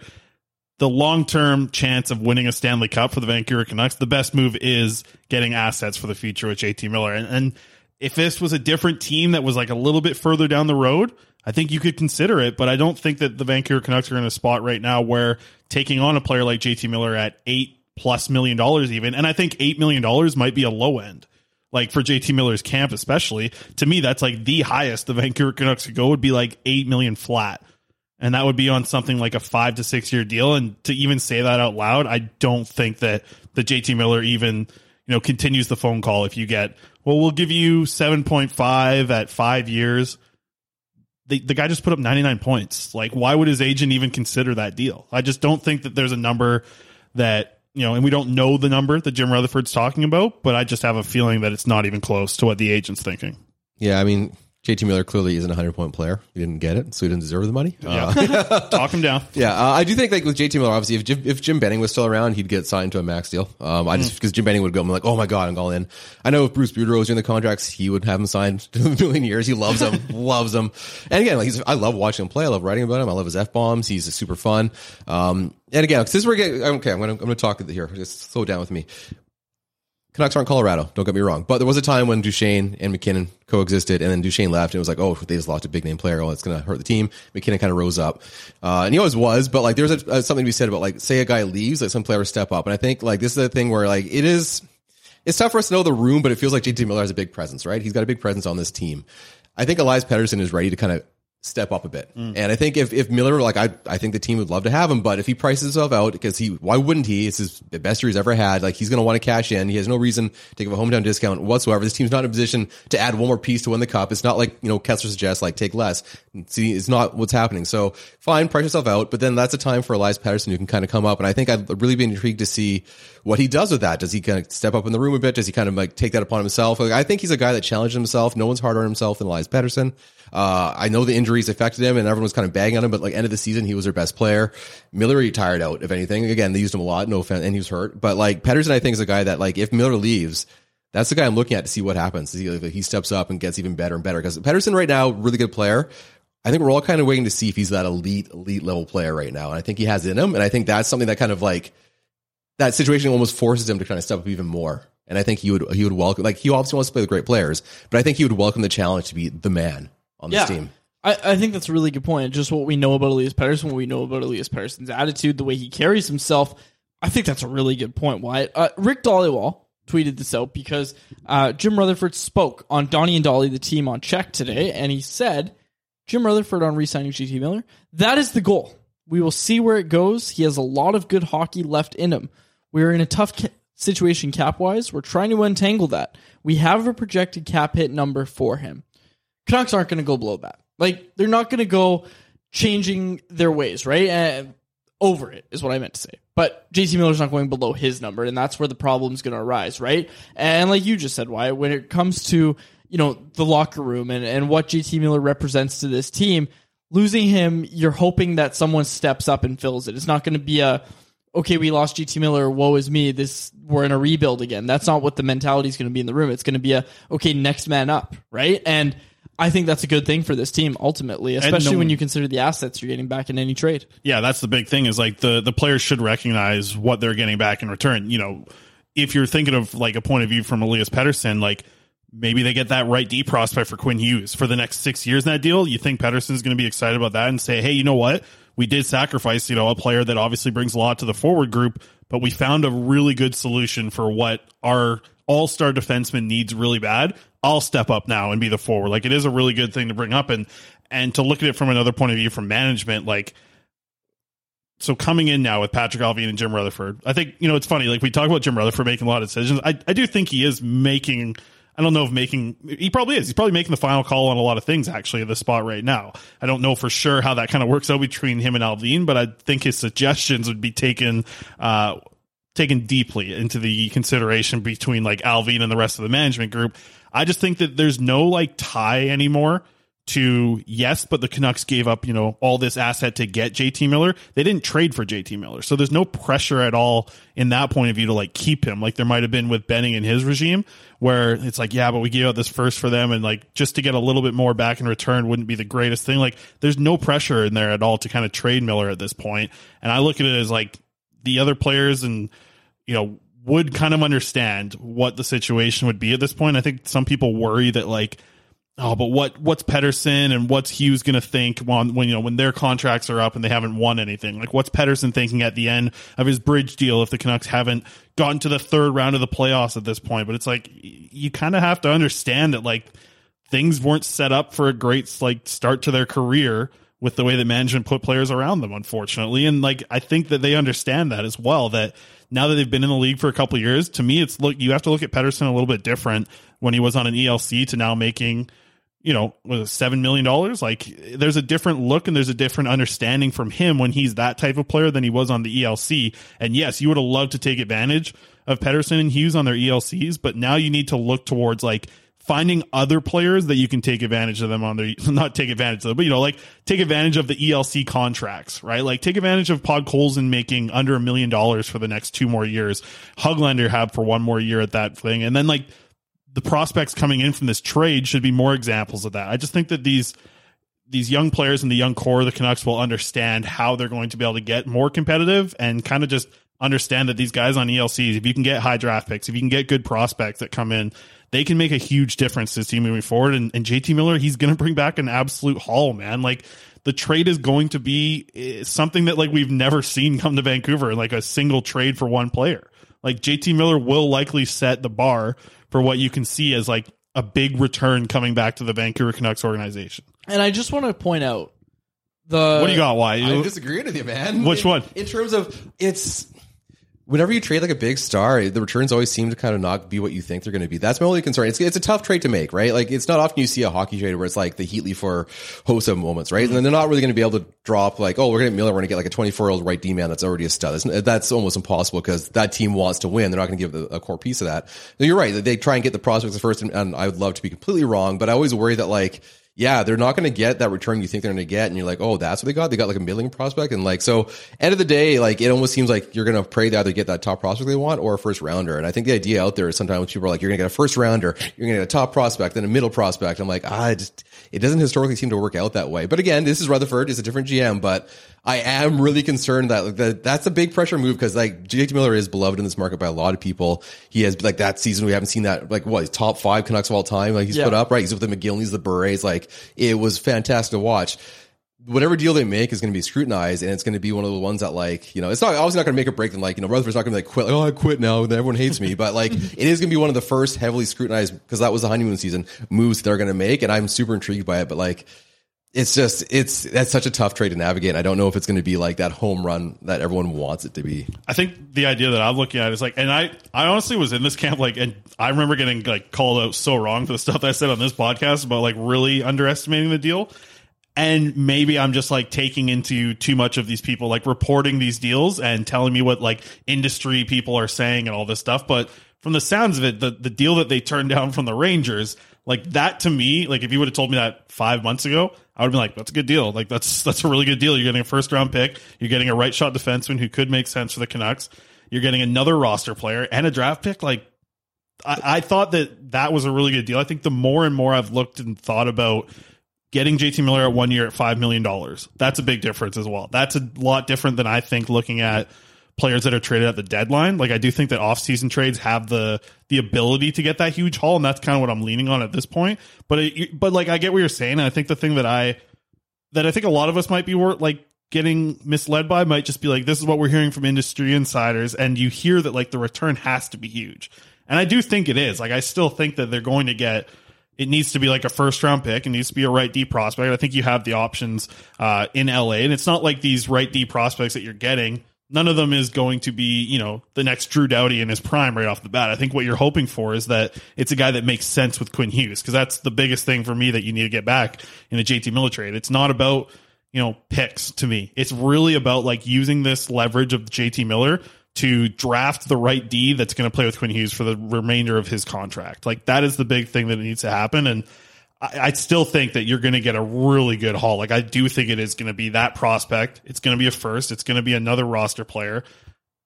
The long term chance of winning a Stanley Cup for the Vancouver Canucks, the best move is getting assets for the future with JT Miller. And, and if this was a different team that was like a little bit further down the road, I think you could consider it, but I don't think that the Vancouver Canucks are in a spot right now where taking on a player like JT Miller at eight plus million dollars even, and I think eight million dollars might be a low end. Like for JT Miller's camp, especially to me, that's like the highest the Vancouver Canucks could go would be like eight million flat, and that would be on something like a five to six year deal. And to even say that out loud, I don't think that the JT Miller even you know continues the phone call if you get well, we'll give you seven point five at five years the, the guy just put up 99 points. Like, why would his agent even consider that deal? I just don't think that there's a number that, you know, and we don't know the number that Jim Rutherford's talking about, but I just have a feeling that it's not even close to what the agent's thinking. yeah, I mean, JT Miller clearly isn't a hundred point player. He didn't get it, so he didn't deserve the money. Uh, Talk him down. Yeah, uh, I do think like with JT Miller, obviously, if Jim, if Jim Benning was still around, he'd get signed to a max deal. Um, I just because Jim Benning would go, I'm like, oh my god, I'm all in. I know if Bruce Boudreau was doing the contracts, he would have him signed to a million years. He loves him, loves him. And again, like he's, I love watching him play. I love writing about him. I love his f bombs. He's super fun. Um, and again, since we're getting okay, I'm gonna I'm gonna talk here. Just slow down with me. Canucks aren't Colorado. Don't get me wrong, but there was a time when Duchene and MacKinnon coexisted, and then Duchene left, and it was like, oh, they just lost a big name player. Oh, it's going to hurt the team. MacKinnon kind of rose up, uh, and he always was. But like, there's a, uh, something to be said about like, say a guy leaves, like some players step up, and I think like this is a thing where like it is. It's tough for us to know the room, but it feels like JT Miller has a big presence, right? He's got a big presence on this team. I think Elias Pettersson is ready to kind of step up a bit. Mm. And I think if, if Miller, like, I, I think the team would love to have him, but if he prices himself out, because he, why wouldn't he? It's his the best year he's ever had. Like, he's going to want to cash in. He has no reason to give a hometown discount whatsoever. This team's not in a position to add one more piece to win the cup. It's not like, you know, Kessler suggests, like, take less. See, it's not what's happening. So fine, price yourself out, but then that's a time for Elias Pettersson who can kind of come up. And I think I'd really be intrigued to see what he does with that. Does he kind of step up in the room a bit? Does he kind of like take that upon himself? Like, I think he's a guy that challenged himself. No one's harder on himself than Elias Pettersson. Uh, I know the injuries affected him and everyone was kind of bagging on him, but like end of the season, he was their best player. Miller, he tired out, if anything. Again, they used him a lot, no offense, and he was hurt. But like Pettersson, I think is a guy that like if Miller leaves, that's the guy I'm looking at to see what happens. See if he steps up and gets even better and better. Because Pettersson right now, really good player. I think we're all kind of waiting to see if he's that elite, elite level player right now. And I think he has in him. And I think that's something that kind of like that situation almost forces him to kind of step up even more. And I think he would he would welcome like he obviously wants to play with great players, but I think he would welcome the challenge to be the man on this team. I, I think that's a really good point. Just what we know about Elias Pettersson, what we know about Elias Pettersson's attitude, the way he carries himself. I think that's a really good point, Wyatt. Uh, Rick Dhaliwal tweeted this out because uh, Jim Rutherford spoke on Donnie and Dhali, the team on check today, and he said, Jim Rutherford on re-signing JT Miller, that is the goal. We will see where it goes. He has a lot of good hockey left in him. We're in a tough ca- situation cap-wise. We're trying to untangle that. We have a projected cap hit number for him. Canucks aren't going to go below that. Like they're not going to go changing their ways, right? And over it is what I meant to say. But JT Miller's not going below his number, and that's where the problem's going to arise, right? And like you just said, why when it comes to you know the locker room and and what JT Miller represents to this team, losing him, you're hoping that someone steps up and fills it. It's not going to be a okay, we lost JT Miller, woe is me. This we're in a rebuild again. That's not what the mentality is going to be in the room. It's going to be a okay, next man up, right? And I think that's a good thing for this team ultimately, especially no- when you consider the assets you're getting back in any trade. Yeah, that's the big thing is like the the players should recognize what they're getting back in return. You know, if you're thinking of like a point of view from Elias Pettersson, like maybe they get that right D prospect for Quinn Hughes for the next six years in that deal. You think Pettersson's going to be excited about that and say, hey, you know what? We did sacrifice, you know, a player that obviously brings a lot to the forward group, but we found a really good solution for what our all star defenseman needs really bad. I'll step up now and be the forward. Like it is a really good thing to bring up and and to look at it from another point of view from management, like so coming in now with Patrik Allvin and Jim Rutherford, I think, you know, it's funny. Like we talk about Jim Rutherford making a lot of decisions. I, I do think he is making, I don't know if making, he probably is. He's probably making the final call on a lot of things actually at the spot right now. I don't know for sure how that kind of works out between him and Allvin, but I think his suggestions would be taken, uh, taken deeply into the consideration between like Allvin and the rest of the management group. I just think that there's no like tie anymore to yes, but the Canucks gave up, you know, all this asset to get JT Miller. They didn't trade for JT Miller. So there's no pressure at all in that point of view to like keep him like there might have been with Benning and his regime where it's like, yeah, but we gave out this first for them and like just to get a little bit more back in return wouldn't be the greatest thing. Like there's no pressure in there at all to kind of trade Miller at this point. And I look at it as like the other players and, you know, would kind of understand what the situation would be at this point. I think some people worry that like, oh, but what what's Pettersson and what's Hughes going to think when when you know when their contracts are up and they haven't won anything? Like, what's Pettersson thinking at the end of his bridge deal if the Canucks haven't gotten to the third round of the playoffs at this point? But it's like you kind of have to understand that like things weren't set up for a great like start to their career with the way that management put players around them, unfortunately. And like I think that they understand that as well. That now that they've been in the league for a couple years, to me, it's look you have to look at Pettersson a little bit different when he was on an ELC to now making you know, was it seven million dollars? Like, there's a different look and there's a different understanding from him when he's that type of player than he was on the ELC. And yes, you would have loved to take advantage of Pettersson and Hughes on their ELCs, but now you need to look towards like finding other players that you can take advantage of them on their not take advantage of them, but you know, like take advantage of the ELC contracts, right? Like take advantage of Podkolzin making under a million dollars for the next two more years. Höglander have for one more year at that thing, and then like the prospects coming in from this trade should be more examples of that. I just think that these these young players in the young core of the Canucks will understand how they're going to be able to get more competitive and kind of just understand that these guys on ELCs, if you can get high draft picks, if you can get good prospects that come in, they can make a huge difference to this team moving forward. And, and JT Miller, he's going to bring back an absolute haul, man. Like the trade is going to be eh, something that like we've never seen come to Vancouver, like a single trade for one player. Like JT Miller will likely set the bar for what you can see as like a big return coming back to the Vancouver Canucks organization. And I just want to point out the what do you got? Why? I disagree with you, man. Which In- one? In terms of it's whenever you trade like a big star, the returns always seem to kind of not be what you think they're going to be. That's my only concern. It's it's a tough trade to make, right? Like it's not often you see a hockey trade where it's like the Heatley for Hossa moments, right? And then they're not really going to be able to drop like, oh, we're going to Miller, we're going to get like a 24 year old right D man that's already a stud. That's, that's almost impossible because that team wants to win. They're not going to give a, a core piece of that. You're right. They try and get the prospects first, and, and I would love to be completely wrong, but I always worry that like yeah, they're not going to get that return you think they're going to get. And you're like, oh, that's what they got. They got like a middling prospect. And like, so end of the day, like it almost seems like you're going to pray to either get that top prospect they want or a first rounder. And I think the idea out there is sometimes people are like, you're going to get a first rounder, you're going to get a top prospect, then a middle prospect. I'm like, ah, it just, it doesn't historically seem to work out that way. But again, this is Rutherford. It's a different GM, but I am really concerned that like, that that's a big pressure move because like JT Miller is beloved in this market by a lot of people. He has like that season we haven't seen that like what top five Canucks of all time. Like he's Yeah. put up right. He's with the McGillneys, the Bures. Like it was fantastic to watch. Whatever deal they make is going to be scrutinized, and it's going to be one of the ones that, like, you know, it's not obviously not going to make a break. And like, you know, Rutherford's not going to be like quit. Like, oh, I quit now. and Everyone hates me. But like, it is going to be one of the first heavily scrutinized because that was the honeymoon season moves they're going to make, and I'm super intrigued by it. But like, it's just it's that's such a tough trade to navigate. And I don't know if it's going to be like that home run that everyone wants it to be. I think the idea that I'm looking at is like, and I, I honestly was in this camp, like, and I remember getting like called out so wrong for the stuff I said on this podcast about like really underestimating the deal. And maybe I'm just like taking into too much of these people, like reporting these deals and telling me what like industry people are saying and all this stuff. But from the sounds of it, the, the deal that they turned down from the Rangers, like that to me, like if you would have told me that five months ago, I would have been like, that's a good deal. Like that's, that's a really good deal. You're getting a first round pick. You're getting a right shot defenseman who could make sense for the Canucks. You're getting another roster player and a draft pick. Like I, I thought that that was a really good deal. I think the more and more I've looked and thought about getting JT Miller at one year at $5 million, that's a big difference as well. That's a lot different than I think looking at players that are traded at the deadline. Like I do think that offseason trades have the the ability to get that huge haul, and that's kind of what I'm leaning on at this point. But it, but like I get what you're saying, and I think the thing that I that I think a lot of us might be wor- like getting misled by might just be like this is what we're hearing from industry insiders, and you hear that like the return has to be huge, and I do think it is. Like I still think that they're going to get. It needs to be like a first round pick. It needs to be a right D prospect. I think you have the options uh, in LA, and it's not like these right D prospects that you're getting none of them is going to be, you know, the next Drew Doughty in his prime right off the bat. I think what you're hoping for is that it's a guy that makes sense with Quinn Hughes because that's the biggest thing for me that you need to get back in the JT trade. It's not about, you know, picks to me. It's really about like using this leverage of JT Miller to draft the right D that's going to play with Quinn Hughes for the remainder of his contract. Like that is the big thing that needs to happen. And I, I still think that you're going to get a really good haul. Like I do think it is going to be that prospect. It's going to be a first. It's going to be another roster player.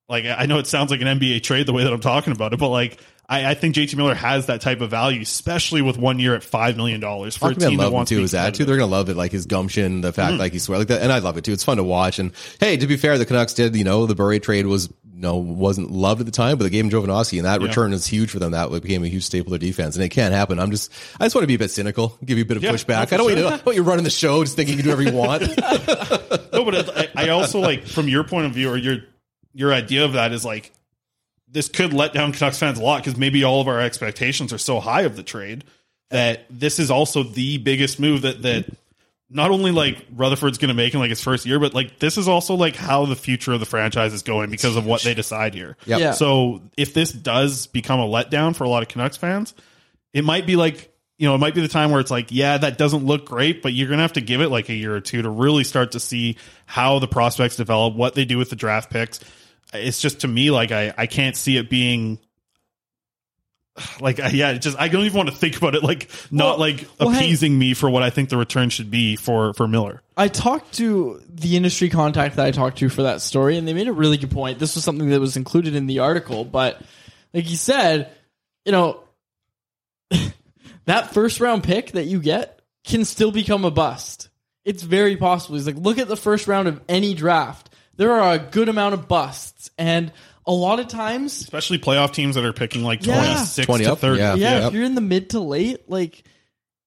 Like I know it sounds like an NBA trade the way that I'm talking about it, but like I, I think JT Miller has that type of value, especially with one year at five million dollars for a team that love him wants too. to His attitude, they're gonna love it. Like his gumption, the fact Mhm. like he swear like that, and I love it too. It's fun to watch. And hey, to be fair, the Canucks did. You know, the Bure trade was no wasn't loved at the time, but they gave him Jovanovski, and that Yeah. return is huge for them. That became a huge staple of their defense, and it can't happen. I'm just, I just want to be a bit cynical, give you a bit of Yeah, pushback. I don't want you sure. to, you running the show, just thinking you can do whatever you want. no, but I, I also like from your point of view or your your idea of that is like this could let down Canucks fans a lot because maybe all of our expectations are so high of the trade that this is also the biggest move that that not only like Rutherford's going to make in like his first year, but like this is also like how the future of the franchise is going because of what they decide here. Yep. Yeah. So if this does become a letdown for a lot of Canucks fans, it might be like you know it might be the time where it's like yeah that doesn't look great, but you're gonna have to give it like a year or two to really start to see how the prospects develop, what they do with the draft picks. It's just to me like I I can't see it being. Like yeah, just I don't even want to think about it. Like not Well- like well, hang- appeasing me for what I think the return should be for for Miller. I talked to the industry contact that I talked to for that story, and they made a really good point. This was something that was included in the article, but like he said, you know, that first round pick that you get can still become a bust. It's very possible. He's like, look at the first round of any draft. There are a good amount of busts, and a lot of times Especially playoff teams that are picking like Yeah. 26 20 to up, 30. yeah. yeah, Yep. if you're in the mid to late, like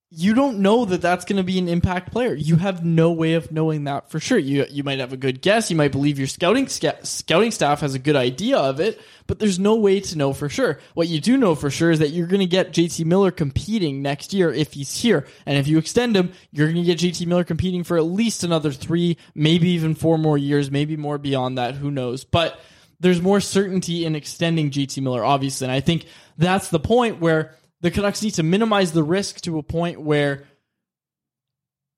you don't know that that's going to be an impact player. You have no way of knowing that for sure. You you might have a good guess. You might believe your scouting sca- scouting staff has a good idea of it, but there's no way to know for sure. What you do know for sure is that you're going to get JT Miller competing next year if he's here, and if you extend him, you're going to get JT Miller competing for at least another three, maybe even four more years, maybe more beyond that. Who knows? But there's more certainty in extending JT Miller, obviously. And I think that's the point where the Canucks need to minimize the risk to a point where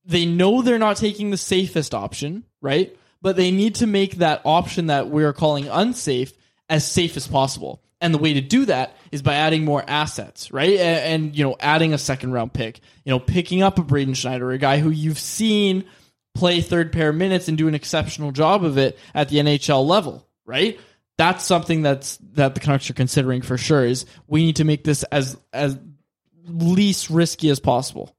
they know they're not taking the safest option, right? But they need to make that option that we're calling unsafe as safe as possible. And the way to do that is by adding more assets, right? And, and you know, adding a second round pick, you know, picking up a Braden Schneider, a guy who you've seen play third pair minutes and do an exceptional job of it at the NHL level, right? That's something that's that the Canucks are considering for sure. Is we need to make this as as least risky as possible.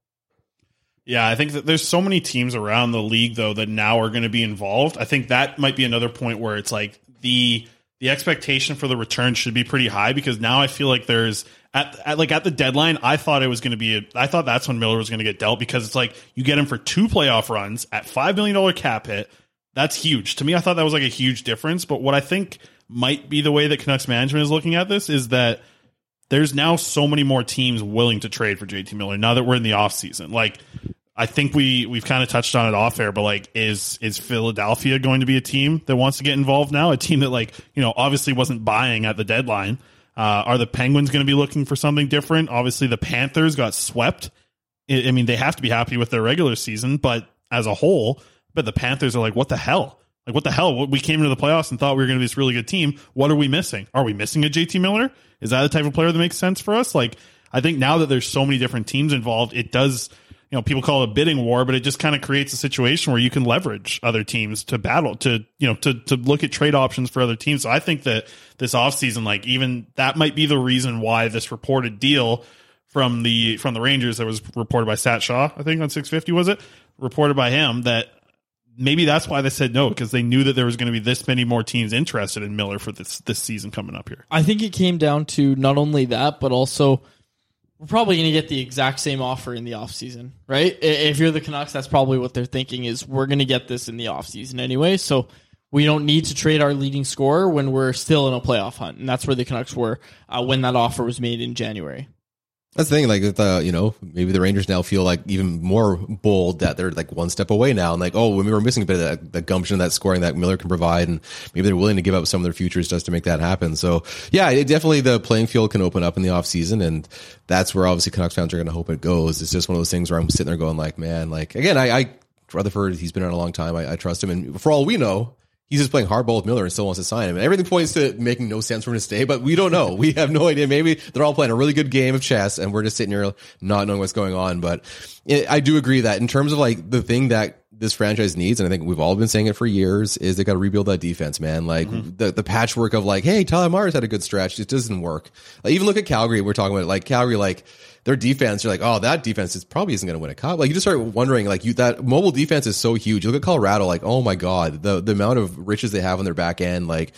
Yeah, I think that there's so many teams around the league though that now are going to be involved. I think that might be another point where it's like the the expectation for the return should be pretty high because now I feel like there's at, at like at the deadline I thought it was going to be a, I thought that's when Miller was going to get dealt because it's like you get him for two playoff runs at 5 million dollar cap hit. That's huge. To me I thought that was like a huge difference, but what I think might be the way that Canucks management is looking at this is that there's now so many more teams willing to trade for JT Miller now that we're in the offseason. Like I think we we've kind of touched on it off air, but like is is Philadelphia going to be a team that wants to get involved now? A team that like, you know, obviously wasn't buying at the deadline. Uh, are the Penguins going to be looking for something different? Obviously the Panthers got swept. I I mean, they have to be happy with their regular season, but as a whole, but the Panthers are like, what the hell? Like, what the hell? We came into the playoffs and thought we were going to be this really good team. What are we missing? Are we missing a JT Miller? Is that the type of player that makes sense for us? Like, I think now that there's so many different teams involved, it does you know, people call it a bidding war, but it just kind of creates a situation where you can leverage other teams to battle, to, you know, to, to look at trade options for other teams. So I think that this offseason, like even that might be the reason why this reported deal from the, from the Rangers that was reported by Sat Shaw, I think on 650, was it? Reported by him that maybe that's why they said no, because they knew that there was going to be this many more teams interested in Miller for this, this season coming up here. I think it came down to not only that, but also we're probably going to get the exact same offer in the offseason, right? If you're the Canucks, that's probably what they're thinking is we're going to get this in the offseason anyway. So we don't need to trade our leading scorer when we're still in a playoff hunt. And that's where the Canucks were uh, when that offer was made in January. That's the thing, like the uh, you know maybe the Rangers now feel like even more bold that they're like one step away now, and like oh we were missing a bit of that, that gumption, that scoring that Miller can provide, and maybe they're willing to give up some of their futures just to make that happen. So yeah, it definitely the playing field can open up in the off season, and that's where obviously Canucks fans are going to hope it goes. It's just one of those things where I'm sitting there going like, man, like again, I, I Rutherford, he's been around a long time, I, I trust him, and for all we know, he's just playing hardball with Miller and still wants to sign him. And everything points to making no sense for him to stay, but we don't know. We have no idea. Maybe they're all playing a really good game of chess and we're just sitting here not knowing what's going on. But it, I do agree that in terms of like the thing that this franchise needs, and I think we've all been saying it for years, is they got to rebuild that defense, man. Like mm-hmm. the, the patchwork of like, hey, Tyler Myers had a good stretch. It doesn't work. Like even look at Calgary. We're talking about like Calgary, like their defense, you're like, oh, that defense is probably isn't going to win a cup. Like you just start wondering, like you that mobile defense is so huge. You look at Colorado, like, oh my god, the the amount of riches they have on their back end, like.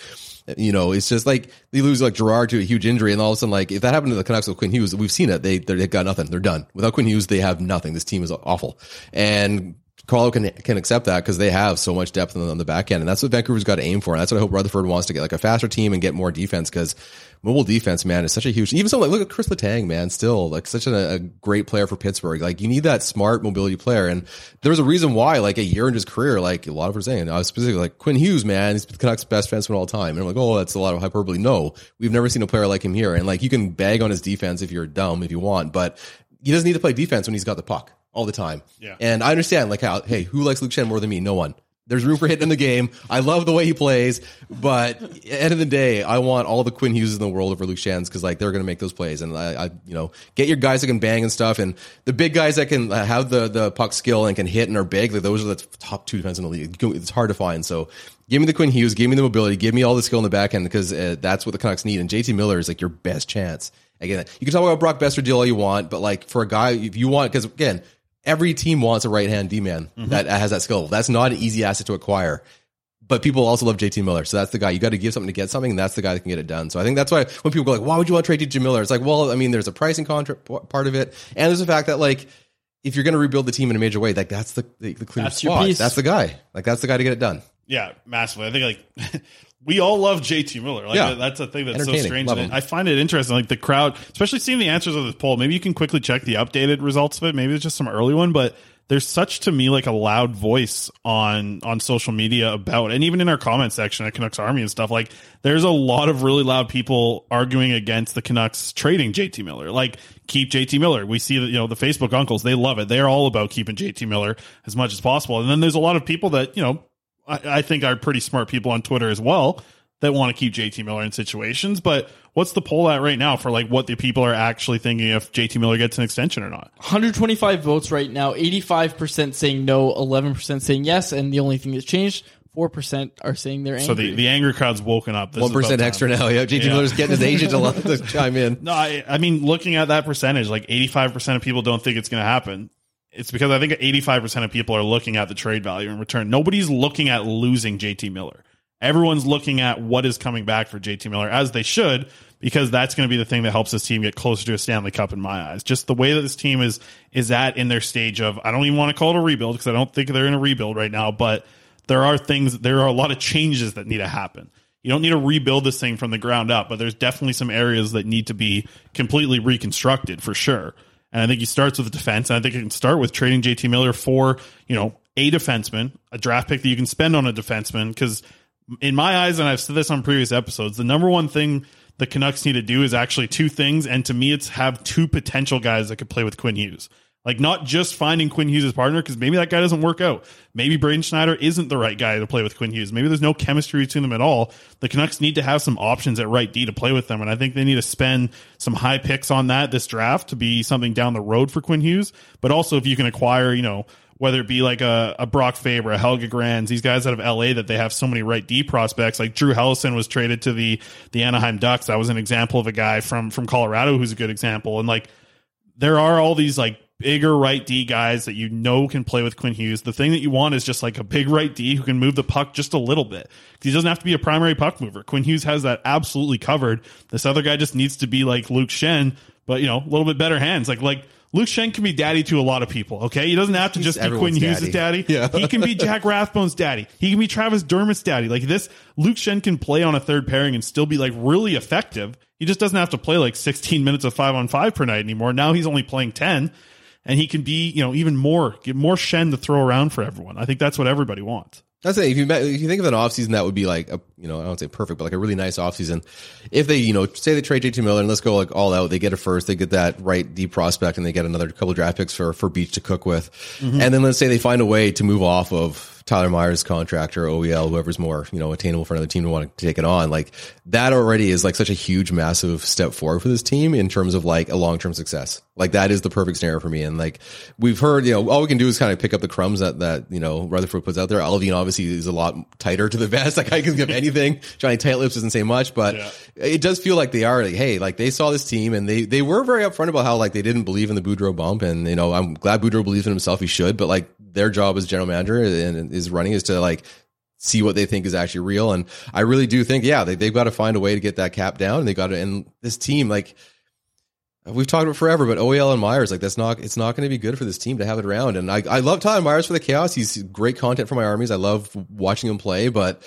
You know, it's just like they lose like Girard to a huge injury, and all of a sudden, like if that happened to the Canucks with Quinn Hughes, we've seen it. They they've got nothing. They're done without Quinn Hughes. They have nothing. This team is awful, and Colorado can can accept that because they have so much depth on the, back end, and that's what Vancouver's got to aim for. And that's what I hope Rutherford wants to get, like a faster team and get more defense because mobile defense, man, is such a huge. Even something like look at Chris Letang, man, still like such a, great player for Pittsburgh. Like you need that smart mobility player, and there's a reason why, like a year in his career, like a lot of us saying, I was specifically like Quinn Hughes, man, he's the Canucks' best defenseman all time, and I'm like, oh, that's a lot of hyperbole. No, we've never seen a player like him here, and like you can bag on his defense if you're dumb if you want, but he doesn't need to play defense when he's got the puck all the time. Yeah. And I understand, like, how, hey, who likes Luke Schenn more than me? No one. There's room for hitting in the game. I love the way he plays, but at the end of the day, I want all the Quinn Hughes in the world over Luke Schenn's because like they're going to make those plays, and I, I, you know, get your guys that can bang and stuff, and the big guys that can uh, have the the puck skill and can hit and are big. Like those are the top two defense in the league. It's hard to find. So give me the Quinn Hughes, give me the mobility, give me all the skill in the back end because uh, that's what the Canucks need. And JT Miller is like your best chance. Again, you can talk about Brock Boeser deal all you want, but like for a guy, if you want, because again, every team wants a right hand D man mm-hmm. that has that skill. That's not an easy asset to acquire. But people also love JT Miller. So that's the guy. You got to give something to get something, and that's the guy that can get it done. So I think that's why when people go like, why would you want to trade JT Miller? It's like, well, I mean, there's a pricing contract part of it, and there's the fact that like if you're going to rebuild the team in a major way, like that's the the, the clear spot. piece. That's the guy. Like that's the guy to get it done. Yeah, massively. I think like we all love JT Miller. Like Yeah. that's a thing that's so strange. I find it interesting, like the crowd, especially seeing the answers of this poll. Maybe you can quickly check the updated results of it. Maybe it's just some early one, but there's such to me like a loud voice on on social media about, and even in our comment section at Canucks Army and stuff. Like there's a lot of really loud people arguing against the Canucks trading JT Miller. Like keep JT Miller. We see that you know the Facebook uncles they love it. They're all about keeping JT Miller as much as possible. And then there's a lot of people that you know I, I think are pretty smart people on Twitter as well that want to keep JT Miller in situations. But what's the poll at right now for like what the people are actually thinking if JT Miller gets an extension or not? 125 votes right now. 85% saying no, 11% saying yes, and the only thing that's changed, 4% are saying they're angry. So the, the angry crowd's woken up. One is about percent time. extra now. Yeah, JT Yeah. Miller's getting his agent a lot to chime in. No, I, I mean, looking at that percentage, like 85% of people don't think it's going to happen. It's because I think 85% of people are looking at the trade value in return. Nobody's looking at losing JT Miller. Everyone's looking at what is coming back for JT Miller, as they should, because that's going to be the thing that helps this team get closer to a Stanley Cup in my eyes. Just the way that this team is is at in their stage of I don't even want to call it a rebuild because I don't think they're in a rebuild right now, but there are things there are a lot of changes that need to happen. You don't need to rebuild this thing from the ground up, but there's definitely some areas that need to be completely reconstructed for sure. And I think he starts with defense. And I think it can start with trading JT Miller for, you know, a defenseman, a draft pick that you can spend on a defenseman. Because in my eyes, and I've said this on previous episodes, the number one thing the Canucks need to do is actually two things. And to me, it's have two potential guys that could play with Quinn Hughes. Like not just finding Quinn Hughes' partner because maybe that guy doesn't work out. Maybe Braden Schneider isn't the right guy to play with Quinn Hughes. Maybe there's no chemistry between them at all. The Canucks need to have some options at right D to play with them, and I think they need to spend some high picks on that this draft to be something down the road for Quinn Hughes. But also if you can acquire, you know, whether it be like a, a Brock Faber, a Helge Grans, these guys out of LA that they have so many right D prospects. Like Drew Helleson was traded to the the Anaheim Ducks. That was an example of a guy from from Colorado who's a good example. And like there are all these like bigger right D guys that you know can play with Quinn Hughes. The thing that you want is just like a big right D who can move the puck just a little bit. He doesn't have to be a primary puck mover. Quinn Hughes has that absolutely covered. This other guy just needs to be like Luke Schenn, but you know, a little bit better hands. Like like Luke Schenn can be daddy to a lot of people. Okay, he doesn't have to just be Quinn everyone's Hughes' daddy. daddy. Yeah. he can be Jack Rathbone's daddy. He can be Travis Dermott's daddy. Like this, Luke Schenn can play on a third pairing and still be like really effective. He just doesn't have to play like 16 minutes of five on five per night anymore. Now he's only playing 10 and he can be, you know, even more, get more Schenn to throw around for everyone. I think that's what everybody wants. That's it. If you if you think of an offseason, that would be like a you know I don't say perfect, but like a really nice offseason. If they you know say they trade JT Miller and let's go like all out, they get a first, they get that right deep prospect, and they get another couple draft picks for for Beach to cook with, Mm-hmm. and then let's say they find a way to move off of Tyler Myers' contract or OEL, whoever's more you know attainable for another team to want to take it on. Like that already is like such a huge, massive step forward for this team in terms of like a long term success. Like that is the perfect scenario for me. And like we've heard, you know, all we can do is kind of pick up the crumbs that that you know Rutherford puts out there. Allvin obviously is a lot tighter to the vest. Like I can give anything. Johnny Tightlips doesn't say much, but it does feel like they are like, hey, like they saw this team and they they were very upfront about how like they didn't believe in the Boudreau bump. And you know, I'm glad Boudreau believes in himself. He should, but like their job as general manager and is running is to like see what they think is actually real. And I really do think, yeah, they, they've got to find a way to get that cap down. And they got to, and this team, like, we've talked about forever, but OEL and Myers, like, that's not, it's not going to be good for this team to have it around. And I, I love Tyler Myers for the chaos. He's great content for my armies. I love watching him play, but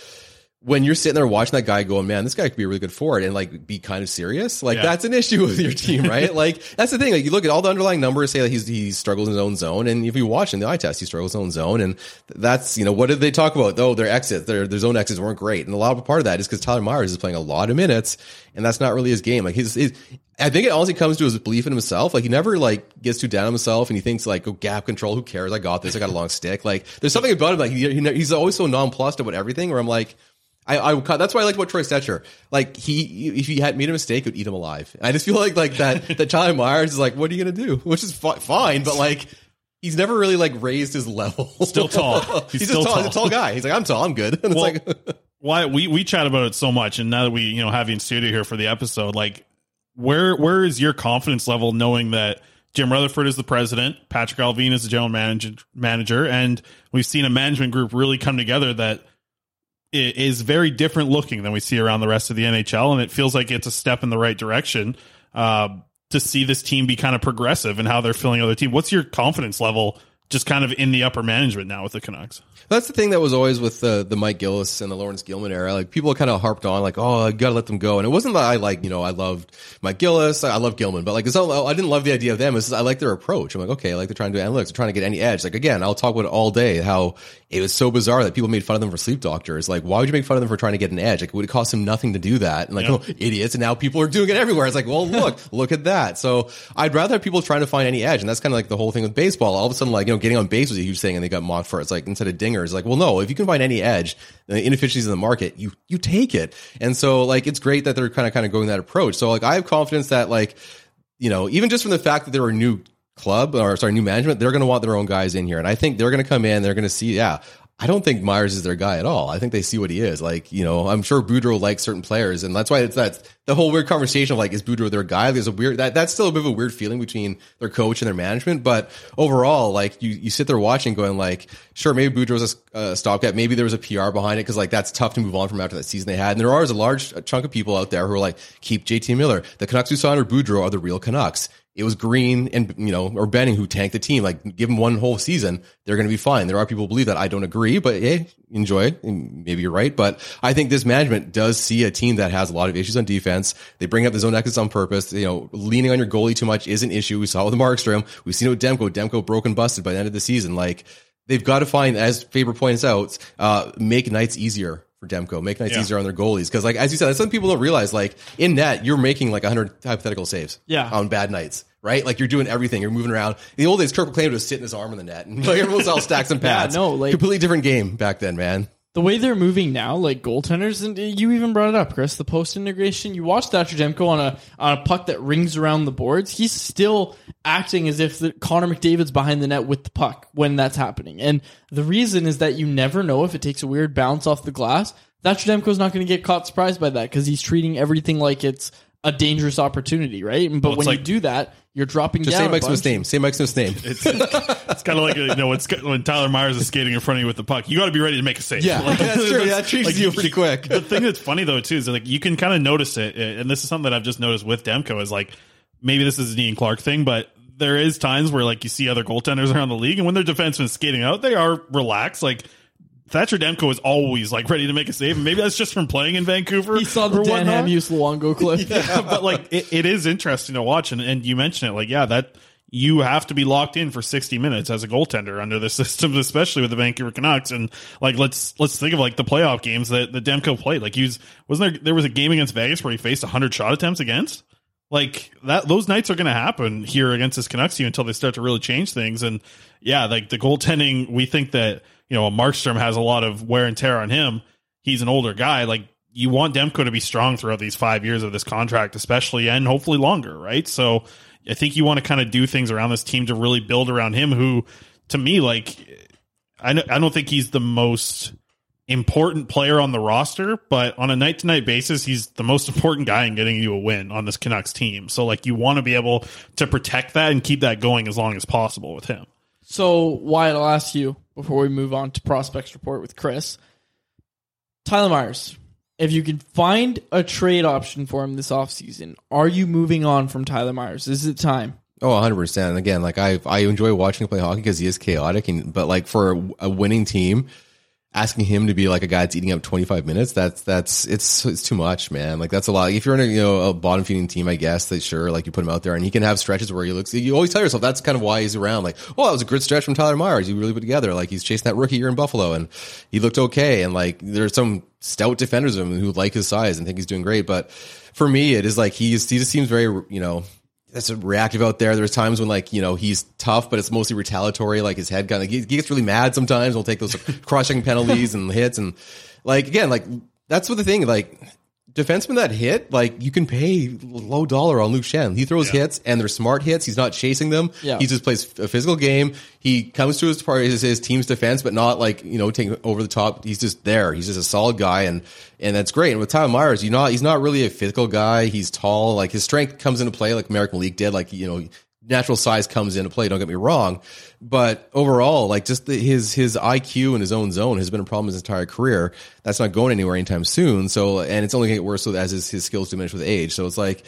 when you're sitting there watching that guy going, man, this guy could be a really good forward and like be kind of serious, like Yeah. that's an issue with your team, right? like that's the thing. Like you look at all the underlying numbers, say that he's he struggles in his own zone, and if you watch in the eye test, he struggles in his own zone, and that's you know what did they talk about? Oh, their exits, their their zone exits weren't great, and a lot of part of that is because Tyler Myers is playing a lot of minutes, and that's not really his game. Like his, his I think it honestly comes to his belief in himself. Like he never like gets too down on himself, and he thinks like, oh, gap control, who cares? I got this. I got a long stick. Like there's something about him. Like he, he, he's always so nonplussed about everything. Where I'm like. I, I that's why I liked about Troy Stecher. Like he, if he had made a mistake, it would eat him alive. I just feel like like that that Charlie Myers is like, what are you gonna do? Which is fi- fine, but like he's never really like raised his level. Still tall. he's, He's still tall. He's a tall. tall guy. He's like, I'm tall. I'm good. And it's like, why we we chat about it so much, and now that we you know have you in studio here for the episode, like where where is your confidence level knowing that Jim Rutherford is the president, Patrik Allvin is the general manager, manager, and we've seen a management group really come together that is very different looking than we see around the rest of the NHL, and it feels like it's a step in the right direction uh, to see this team be kind of progressive and how they're filling other team. What's your confidence level? Just kind of in the upper management now with the Canucks. That's the thing that was always with the the Mike Gillis and the Laurence Gilman era. Like people kind of harped on, like, oh, I gotta let them go. And it wasn't that I like, you know, I loved Mike Gillis, I love Gilman, but like, it's not, I didn't love the idea of them. It's just, I like their approach. I'm like, okay, I like they're trying to do analytics, they're trying to get any edge. Like again, I'll talk about it all day. How it was so bizarre that people made fun of them for sleep doctors. Like, why would you make fun of them for trying to get an edge? Like, would it cost them nothing to do that. And like, Yeah. oh, idiots. And now people are doing it everywhere. It's like, well, look, look at that. So I'd rather have people trying to find any edge. And that's kind of like the whole thing with baseball. All of a sudden, like, you know, getting on base was a huge thing and they got mocked for it. It's like, instead of dingers, like, well, no, if you can find any edge, the inefficiencies in the market, you, you take it. And so like, it's great that they're kind of, kind of going that approach. So like, I have confidence that like, you know, even just from the fact that they're a new club or sorry, new management, they're going to want their own guys in here. And I think they're going to come in, they're going to see, yeah, I don't think Myers is their guy at all. I think they see what he is. Like, you know, I'm sure Boudreau likes certain players, and that's why it's that the whole weird conversation of like, is Boudreau their guy? There's a weird that that's still a bit of a weird feeling between their coach and their management. But overall, like you you sit there watching, going like, sure, maybe Boudreau's a uh, stopgap. Maybe there was a PR behind it because like that's tough to move on from after that season they had. And there are a large chunk of people out there who are like, keep JT Miller. The Canucks who signed Boudreau are the real Canucks it was Green and you know or Benning who tanked the team. Like give them one whole season, they're going to be fine. There are people who believe that. I don't agree, but hey, enjoy it. And Maybe you're right, but I think this management does see a team that has a lot of issues on defense. They bring up the zone exits on purpose. You know, leaning on your goalie too much is an issue. We saw it with Markstrom. We've seen it with Demko. Demko broken busted by the end of the season. Like they've got to find, as Faber points out, uh, make nights easier. For for Demko. Make nights Yeah. easier on their goalies because, like as you said, some people don't realize like in net you're making like 100 hypothetical saves. Yeah. on bad nights. Right, like you're doing everything. You're moving around. In the old days, Kirk McLean would just sit in his arm in the net, and like, everyone else all stacks and Yeah, pads. no, like- completely different game back then, man. The way they're moving now, like goaltenders, and you even brought it up, Chris, the post integration. You watch Thatcher Demko on a on a puck that rings around the boards. He's still acting as if the, Connor McDavid's behind the net with the puck when that's happening. And the reason is that you never know if it takes a weird bounce off the glass. Thatcher Demko's not going to get caught surprised by that because he's treating everything like it's a dangerous opportunity, right? But Well, when like- you do that, you're dropping Just down. say a Mike Smith's name. Say Mike Smith's name. It's, it's kind of like you know it's when Tyler Myers is skating in front of you with the puck. You got to be ready to make a save. Yeah, that's true. That treats you pretty quick. The thing that's funny though too is like you can kind of notice it, uh, and this is something that I've just noticed with Demko is like maybe this is a Dean Clark thing, but there is times where like you see other goaltenders around the league, and when their defensemen skating out, they are relaxed. Like Thatcher Demko is always like ready to make a save, and maybe that's just from playing in Vancouver. He saw the Dan whatnot. Hamhuis Luongo clip. Yeah, but like it, it is interesting to watch, and, and you mentioned it, like yeah, that you have to be locked in for sixty minutes as a goaltender under the system, especially with the Vancouver Canucks. And like let's let's think of like the playoff games that the Demko played. Like he was wasn't there there was a game against Vegas where he faced hundred shot attempts against. Like that, those nights are going to happen here against this Canucks team until they start to really change things. And yeah, like the goaltending, we think that you know Markstrom has a lot of wear and tear on him. He's an older guy. Like you want Demko to be strong throughout these five years of this contract, especially and hopefully longer, right? So I think you want to kind of do things around this team to really build around him. Who, to me, like I I don't think he's the most important player on the roster, but on a night to night basis, he's the most important guy in getting you a win on this Canucks team. So like you want to be able to protect that and keep that going as long as possible with him. So, Wyatt, I'll ask you before we move on to prospects report with Chris. Tyler Myers, if you can find a trade option for him this offseason, are you moving on from Tyler Myers? Is it time? Oh, 100%. And again, like I I enjoy watching him play hockey because he is chaotic and but like for a, a winning team, asking him to be like a guy that's eating up 25 minutes, that's that's it's it's too much, man. Like that's a lot. If you're in a you know a bottom feeding team, I guess that sure like you put him out there and he can have stretches where he looks you always tell yourself that's kind of why he's around. Like, oh, that was a good stretch from Tyler Myers. you really put together. Like he's chasing that rookie year in Buffalo and he looked okay and like there's some stout defenders of him who like his size and think he's doing great, but for me it is like he's he just seems very, you know, that's reactive out there. There's times when like you know he's tough, but it's mostly retaliatory. Like his head kind of he, he gets really mad sometimes. He'll take those crushing penalties and hits and like again like that's what the thing like defensemen that hit like you can pay low dollar on Luke Schenn. He throws hits and they're smart hits. He's not chasing them. Yeah. He just plays a physical game. He comes to his part his, his team's defense, but not like you know taking over the top. He's just there. He's just a solid guy, and and that's great. And with Tyler Myers, you not he's not really a physical guy. He's tall. Like his strength comes into play, like American League did. Like you know. Natural size comes into play. Don't get me wrong, but overall, like just the, his his IQ in his own zone has been a problem his entire career. That's not going anywhere anytime soon. So, and it's only going to get worse as his, his skills diminish with age. So it's like,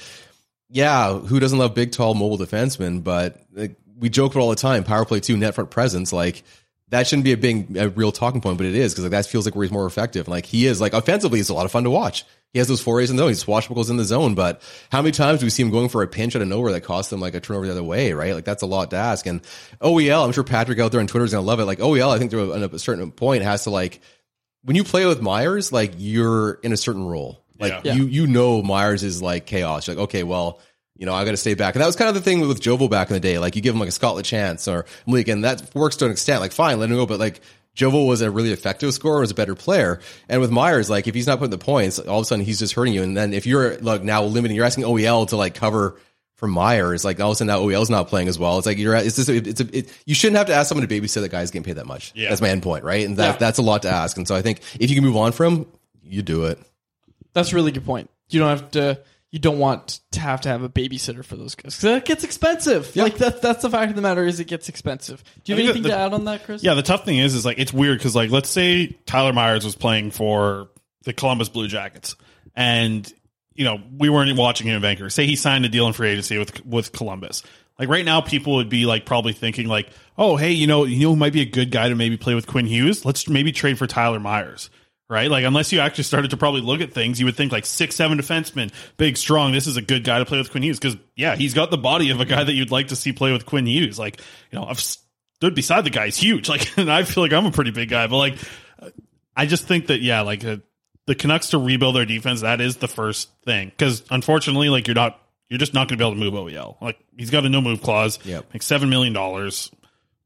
yeah, who doesn't love big, tall, mobile defensemen? But like, we joke about all the time. Power play two, net front presence. Like that shouldn't be a big, a real talking point, but it is because like that feels like where he's more effective. Like he is, like offensively, he's a lot of fun to watch. He has those forays in the zone. He swashbuckles in the zone. But how many times do we see him going for a pinch out of nowhere that costs him like a turnover the other way? Right? Like that's a lot to ask. And OEL, I'm sure Patrick out there on Twitter is gonna love it. Like OEL, I think to a, a certain point has to like when you play with Myers, like you're in a certain role. Like Yeah. you you know Myers is like chaos. You're like, okay, well, you know, I got to stay back. And that was kind of the thing with Jovo back in the day. Like you give him like a Scotland chance or Malik, and that works to an extent. Like fine, let him go. But like Jovo was a really effective scorer, was a better player. And with Myers, like if he's not putting the points, all of a sudden he's just hurting you. And then if you're like now limiting, you're asking OEL to like cover for Myers, like all of a sudden now OEL's not playing as well. It's like you're it's just it's a it, you shouldn't have to ask someone to babysit that guy's getting paid that much. Yeah. That's my end point, right? And that Yeah. that's a lot to ask. And so I think if you can move on from him, you do it. That's a really good point. You don't have to. You don't want to have to have a babysitter for those guys because that gets expensive. Like that. That's the fact of the matter is it gets expensive. Do you have anything that to add on that, Chris? Yeah, the tough thing is, is like it's weird because like let's say Tyler Myers was playing for the Columbus Blue Jackets, and you know we weren't watching him in Vancouver. Say he signed a deal in free agency with with Columbus. Like right now, people would be like probably thinking like, oh hey, you know, you know, who might be a good guy to maybe play with Quinn Hughes. Let's maybe trade for Tyler Myers. Right, like unless you actually started to probably look at things, you would think like six, seven defensemen, big, strong. This is a good guy to play with Quinn Hughes because yeah, he's got the body of a guy that you'd like to see play with Quinn Hughes. Like you know, I've stood beside the guy; he's huge. Like, and I feel like I'm a pretty big guy, but like, I just think that yeah, like uh, the Canucks to rebuild their defense, that is the first thing. Because unfortunately, like you're not, you're just not going to be able to move OEL. Like he's got a no move clause, Yep. like seven million dollars.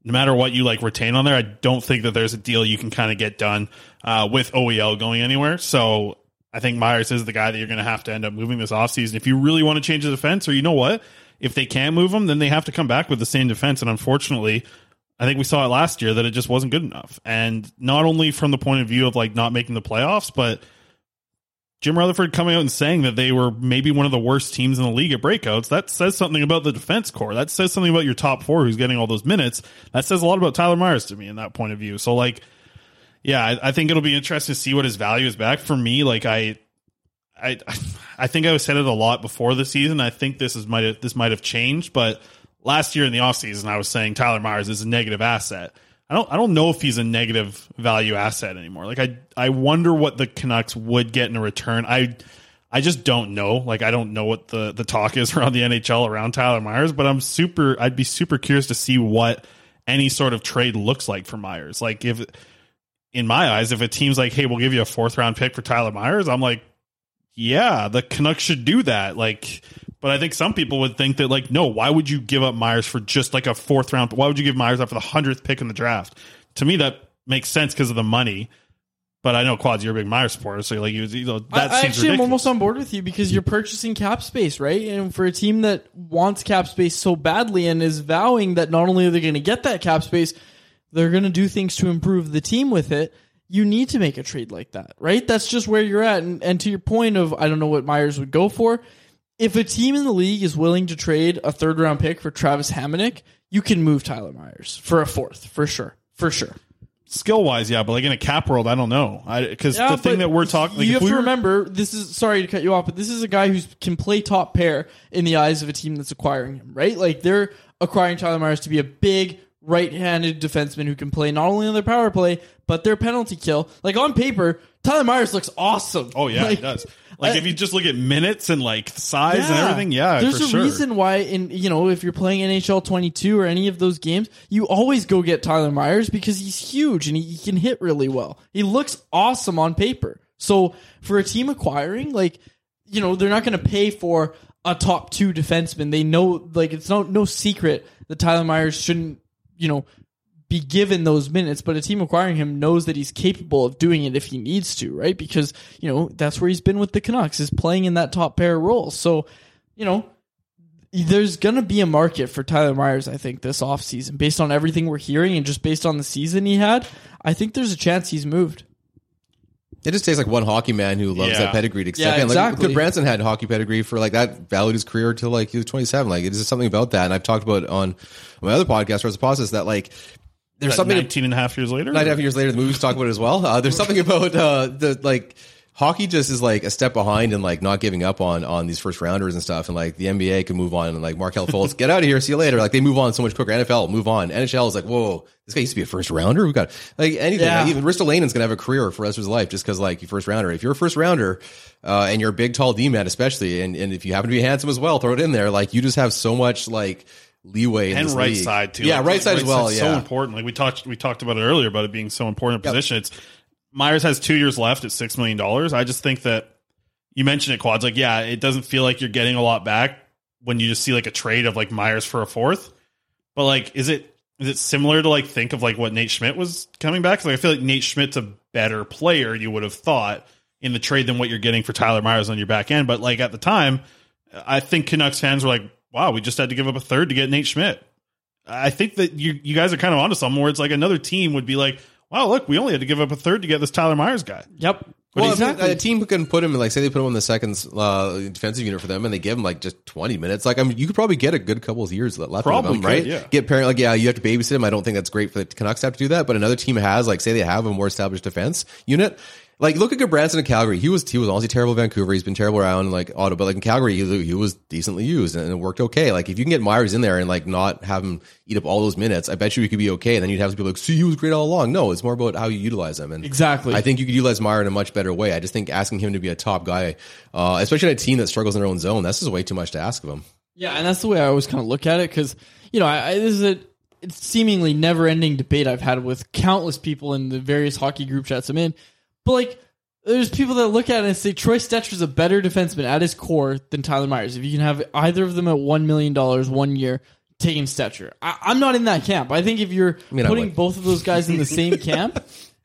No matter what you like retain on there, I don't think that there's a deal you can kind of get done uh, with OEL going anywhere. So I think Myers is the guy that you're going to have to end up moving this offseason. If you really want to change the defense, or you know what, if they can't move him, then they have to come back with the same defense. And unfortunately, I think we saw it last year that it just wasn't good enough. And not only from the point of view of like not making the playoffs, but Jim Rutherford coming out and saying that they were maybe one of the worst teams in the league at breakouts, that says something about the defense core. That says something about your top four who's getting all those minutes. That says a lot about Tyler Myers to me in that point of view. So like, yeah, I, I think it'll be interesting to see what his value is back. For me, like I I I think I was said it a lot before the season. I think this is might this might have changed, but last year in the offseason I was saying Tyler Myers is a negative asset. I don't I don't know if he's a negative value asset anymore. Like I I wonder what the Canucks would get in a return. I I just don't know. Like I don't know what the the talk is around the NHL around Tyler Myers, but I'm super I'd be super curious to see what any sort of trade looks like for Myers. Like if in my eyes, if a team's like, "Hey, we'll give you a fourth round pick for Tyler Myers," I'm like, "Yeah, the Canucks should do that." Like, but I think some people would think that, like, no, why would you give up Myers for just like a fourth round? Why would you give Myers up for the hundredth pick in the draft? To me, that makes sense because of the money. But I know Quads, you're a big Myers supporter, so like, you, you know, that I, I actually am almost on board with you because you're purchasing cap space, right? And for a team that wants cap space so badly and is vowing that not only are they going to get that cap space, they're going to do things to improve the team with it. You need to make a trade like that, right? That's just where you're at. And, and to your point of, I don't know what Myers would go for. If a team in the league is willing to trade a third round pick for Travis Hamonic, you can move Tyler Myers for a fourth, for sure. For sure. skill wise, yeah, but like in a cap world, I don't know. Because Yeah, the thing that we're talking, like you if have we to were- remember, this is sorry to cut you off, but this is a guy who can play top pair in the eyes of a team that's acquiring him, right? Like they're acquiring Tyler Myers to be a big right-handed defenseman who can play not only on their power play but their penalty kill. Like on paper, Tyler Myers looks awesome. Oh yeah, Like, it does. Like I- if you uh, just look at minutes and like size and everything, yeah, There's a sure. reason why in you know if you're playing NHL 22 or any of those games, you always go get Tyler Myers because he's huge and he, he can hit really well. He looks awesome on paper. So for a team acquiring, like you know, they're not going to pay for a top two defenseman. They know like it's no no secret that Tyler Myers shouldn't you know be given those minutes, but a team acquiring him knows that he's capable of doing it if he needs to, right? Because, you know, that's where he's been with the Canucks, is playing in that top pair role. So, you know, there's going to be a market for Tyler Myers, I think, this offseason. Based on everything we're hearing and just based on the season he had, I think there's a chance he's moved. It just tastes like one hockey man who loves Yeah. that pedigree to Yeah, step in. Like, exactly. Gudbranson had hockey pedigree for like that valued his career till like he was 27. Like it's just something about that. And I've talked about on my other podcast, Reciprocess, that like there's That something 19 and a half years later. Nine and a half years later, the movies talk about it as well. Uh, there's something about uh, the like hockey just is like a step behind and like not giving up on on these first rounders and stuff. And like the NBA can move on and like Markelle Fultz, get out of here, see you later. Like they move on so much quicker. NFL move on. NHL is like, whoa, this guy used to be a first rounder. We got like anything. Yeah. Like, even Ristolainen's gonna have a career for the rest of his life just because like you first rounder. If you're a first rounder uh, and you're a big, tall D man, especially, and and if you happen to be handsome as well, throw it in there. Like you just have so much like leeway and right league. side too. Yeah, Like, right side as well. Yeah, so important. Like we talked, we talked about it earlier about it being so important in position. It's Myers has two years left at six million dollars. I just think that you mentioned it, quads. Like, yeah, it doesn't feel like you're getting a lot back when you just see like a trade of like Myers for a fourth. But like, is it is it similar to like think of like what Nate Schmidt was coming back? like, I feel like Nate Schmidt's a better player. You would have thought in the trade than what you're getting for Tyler Myers on your back end. But like at the time, I think Canucks fans were like, "Wow, we just had to give up a third to get Nate Schmidt." I think that you you guys are kind of onto something where it's like another team would be like, "Wow, look, we only had to give up a third to get this Tyler Myers guy." Yep. Well, Well, if exactly. a team who can put him, like, say they put him in the second uh, defensive unit for them, and they give him like just twenty minutes. Like, I mean, you could probably get a good couple of years left Probably of him, could, right? yeah. Get parent, like, yeah, you have to babysit him. I don't think that's great for the Canucks to have to do that, but another team has, like, say they have a more established defense unit. Like, look at Branson in Calgary. He was he was honestly terrible in Vancouver. He's been terrible around like Ottawa, but like in Calgary, he, he was decently used and it worked okay. Like, if you can get Myers in there and like not have him eat up all those minutes, I bet you he could be okay. And then you'd have people like, see, he was great all along. No, it's more about how you utilize him. And Exactly. I think you could utilize Meyer in a much better way. I just think asking him to be a top guy, uh, especially in a team that struggles in their own zone, that's just way too much to ask of him. Yeah, and that's the way I always kind of look at it because you know I, I, this is a it's seemingly never ending debate I've had with countless people in the various hockey group chats I'm in. But like, there's people that look at it and say Troy Stecher Stecher's a better defenseman at his core than Tyler Myers. If you can have either of them at one million dollars one year, taking Stecher. I, I'm not in that camp. I think if you're mean, putting both of those guys in the same camp,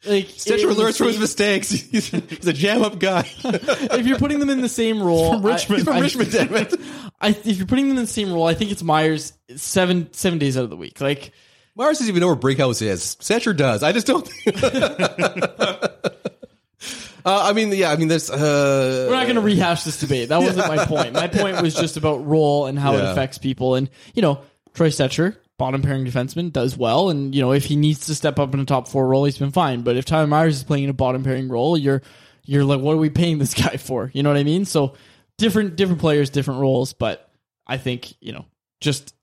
like Stecher learns from his mistakes. He's, he's a jam up guy. if you're putting them in the same role, From Richmond. I, From I- Richmond, damn it. I, if you're putting them in the same role, I think it's Myers seven seven days out of the week. Like Mars doesn't even know where Brinkhouse is. Stecher does. I just don't. Uh, I mean, yeah. I mean, there's. Uh, we're not going to rehash this debate. That wasn't my point. My point was just about role and how it Yeah. affects people. And you know, Troy Stecher, bottom pairing defenseman, does well. And you know, if he needs to step up in a top four role, he's been fine. But if Tyler Myers is playing in a bottom pairing role, you're you're like, what are we paying this guy for? You know what I mean? So different different players, different roles. But I think you know, just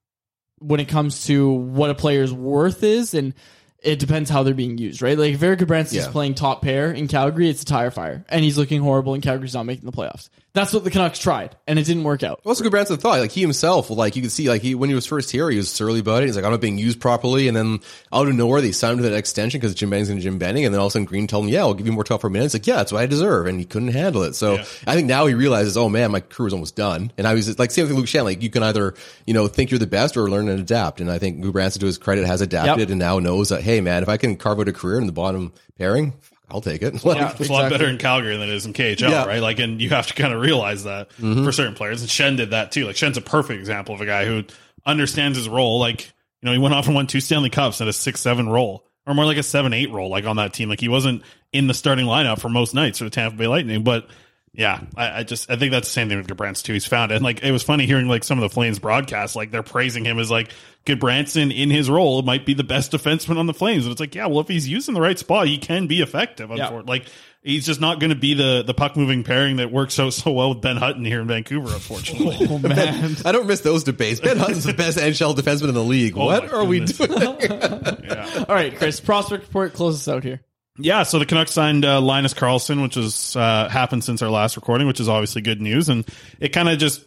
when it comes to what a player's worth is and it depends how they're being used, right? Like if Eric Branson is Yeah. playing top pair in Calgary, it's a tire fire. And he's looking horrible and Calgary's not making the playoffs. That's what the Canucks tried, and it didn't work out. What's a good Branson thought? Like he himself, like you can see, like he when he was first here, he was surly about it. He's like, I'm not being used properly, and then out of nowhere, they signed him to that extension because Jim Benning's and Jim Benning, and then all of a sudden Green told him, "Yeah, I'll give you more tougher minutes." Like, yeah, that's what I deserve, and he couldn't handle it. So I think now he realizes, oh man, my career is almost done. And I was like, same thing, with Luke Schenn. Like you can either you know think you're the best or learn and adapt. And I think Lou Branson, to his credit, has adapted Yep. and now knows that, hey man, if I can carve out a career in the bottom pairing, I'll take it. Like, Yeah. It's a lot better in Calgary than it is in KHL, Yeah. right? Like, and you have to kind of realize that mm-hmm. for certain players. And Schenn did that too. Like, Schenn's a perfect example of a guy who understands his role. Like, you know, he went off and won two Stanley Cups at a six seven role, or more like a seven eight role, like on that team. Like, he wasn't in the starting lineup for most nights for the Tampa Bay Lightning, but. Yeah, I, I just I think that's the same thing with Gudbranson too. He's found it. And like it was funny hearing like some of the Flames broadcasts, like they're praising him as like Gudbranson in his role might be the best defenseman on the Flames. And it's like, yeah, well, if he's used in the right spot, he can be effective. Yeah. Unfor- Like he's just not going to be the the puck moving pairing that works so so well with Ben Hutton here in Vancouver, unfortunately. Oh man. I don't miss those debates. Ben Hutton's the best NHL defenseman in the league. what my are we goodness. doing? All right, Chris, prospect report, close us out here. Yeah, so the Canucks signed uh, Linus Karlsson, which has uh, happened since our last recording, which is obviously good news, and it kind of just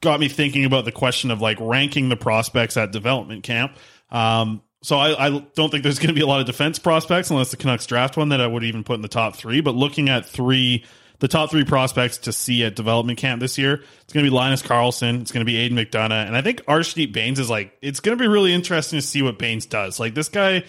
got me thinking about the question of like ranking the prospects at development camp. Um, so I, I don't think there's going to be a lot of defense prospects unless the Canucks draft one that I would even put in the top three. But looking at three, the top three prospects to see at development camp this year, it's going to be Linus Karlsson, it's going to be Aidan McDonough, and I think Arshdeep Bains is like it's going to be really interesting to see what Bains does. Like this guy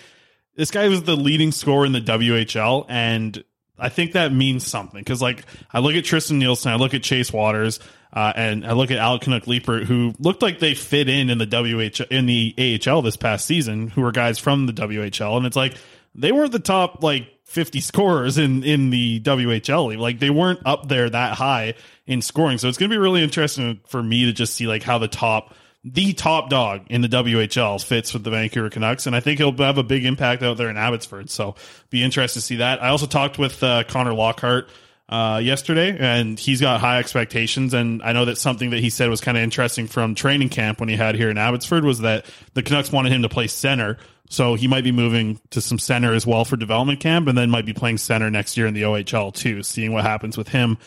this guy was the leading scorer in the WHL, and I think that means something because, like, I look at Tristan Nielsen, I look at Chase Wouters, uh, and I look at Alec Kannok Leipert, who looked like they fit in in the WH in the AHL this past season, who were guys from the WHL, and it's like they weren't the top like 50 scorers in in the WHL. Like they weren't up there that high in scoring, so it's going to be really interesting for me to just see like how the top the top dog in the WHL fits with the Vancouver Canucks, and I think he'll have a big impact out there in Abbotsford. So be interested to see that. I also talked with uh, Connor Lockhart uh, yesterday, and he's got high expectations. And I know that something that he said was kind of interesting from training camp when he had here in Abbotsford was that the Canucks wanted him to play center. So he might be moving to some center as well for development camp, and then might be playing center next year in the OHL too. Seeing what happens with him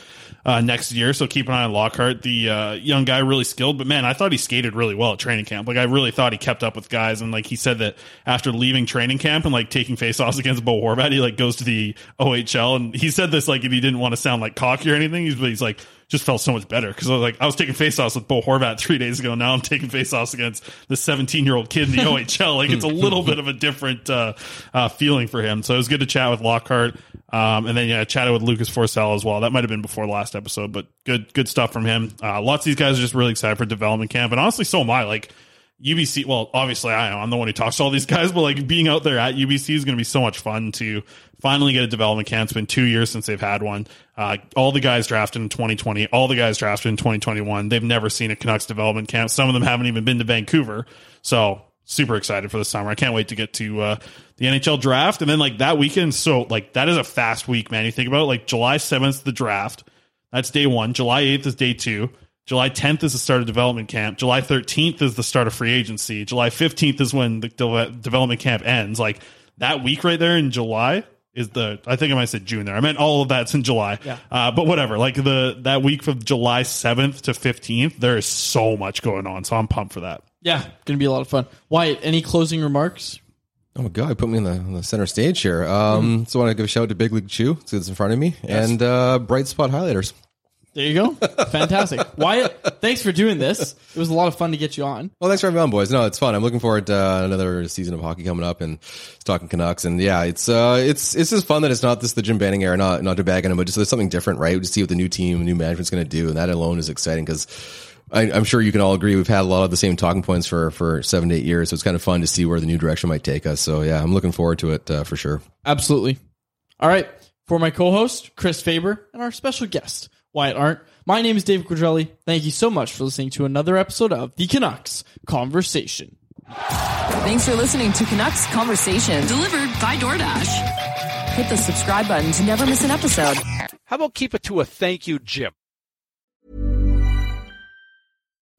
uh, next year. So keep an eye on Lockhart, the uh, young guy, really skilled. But man, I thought he skated really well at training camp. Like I really thought he kept up with guys, and like he said that after leaving training camp and like taking faceoffs against Bo Horvat, he like goes to the OHL, and he said this like if he didn't want to sound like cocky or anything, he's, he's like just felt so much better because I was like I was taking faceoffs with Bo Horvat three days ago. Now I'm taking faceoffs against the 17 year old kid in the OHL. Like it's a little bit of a different uh, uh, feeling for him. So it was good to chat with Lockhart, um, and then yeah, I chatted with Lucas Forsell as well. That might have been before the last episode, but good good stuff from him. Uh, lots of these guys are just really excited for development camp, and honestly, so am I. Like. UBC, well, obviously I am. I'm the one who talks to all these guys, but like being out there at UBC is going to be so much fun to finally get a development camp. It's been two years since they've had one. Uh, all the guys drafted in 2020, all the guys drafted in 2021. They've never seen a Canucks development camp. Some of them haven't even been to Vancouver. So super excited for the summer. I can't wait to get to uh, the NHL draft. And then like that weekend, so like that is a fast week, man. You think about it, like July 7th, the draft. That's day one. July 8th is day two. July 10th is the start of development camp. July 13th is the start of free agency. July 15th is when the de- development camp ends. Like that week right there in July is the, I think I might have said June there. I meant all of that's in July. Yeah. Uh, but whatever, like the, that week from July 7th to 15th, there is so much going on. So I'm pumped for that. Yeah, gonna be a lot of fun. Wyatt, any closing remarks? Oh my god, put me in the, on the center stage here. Um, So I want to give a shout out to Big League Chew, so it's in front of me, and uh, Bright Spot Highlighters. There you go. Fantastic. Wyatt, thanks for doing this. It was a lot of fun to get you on. Well, thanks for having me on, boys. No, it's fun. I'm looking forward to uh, another season of hockey coming up and talking Canucks. And yeah, it's uh, it's it's just fun that it's not just the Jim Benning era, not not to bag on him, but just there's something different, right? To see what the new team, new management's going to do, and that alone is exciting because. I, I'm sure you can all agree we've had a lot of the same talking points for for seven to eight years, so it's kind of fun to see where the new direction might take us. So yeah, I'm looking forward to it uh, for sure. Absolutely. All right. For my co-host, Chris Faber, and our special guest, Wyatt Arndt, my name is David Quadrelli. Thank you so much for listening to another episode of The Canucks Conversation. Thanks for listening to Canucks Conversation, delivered by DoorDash. Hit the subscribe button to never miss an episode. How about keep it to a thank you, Jim?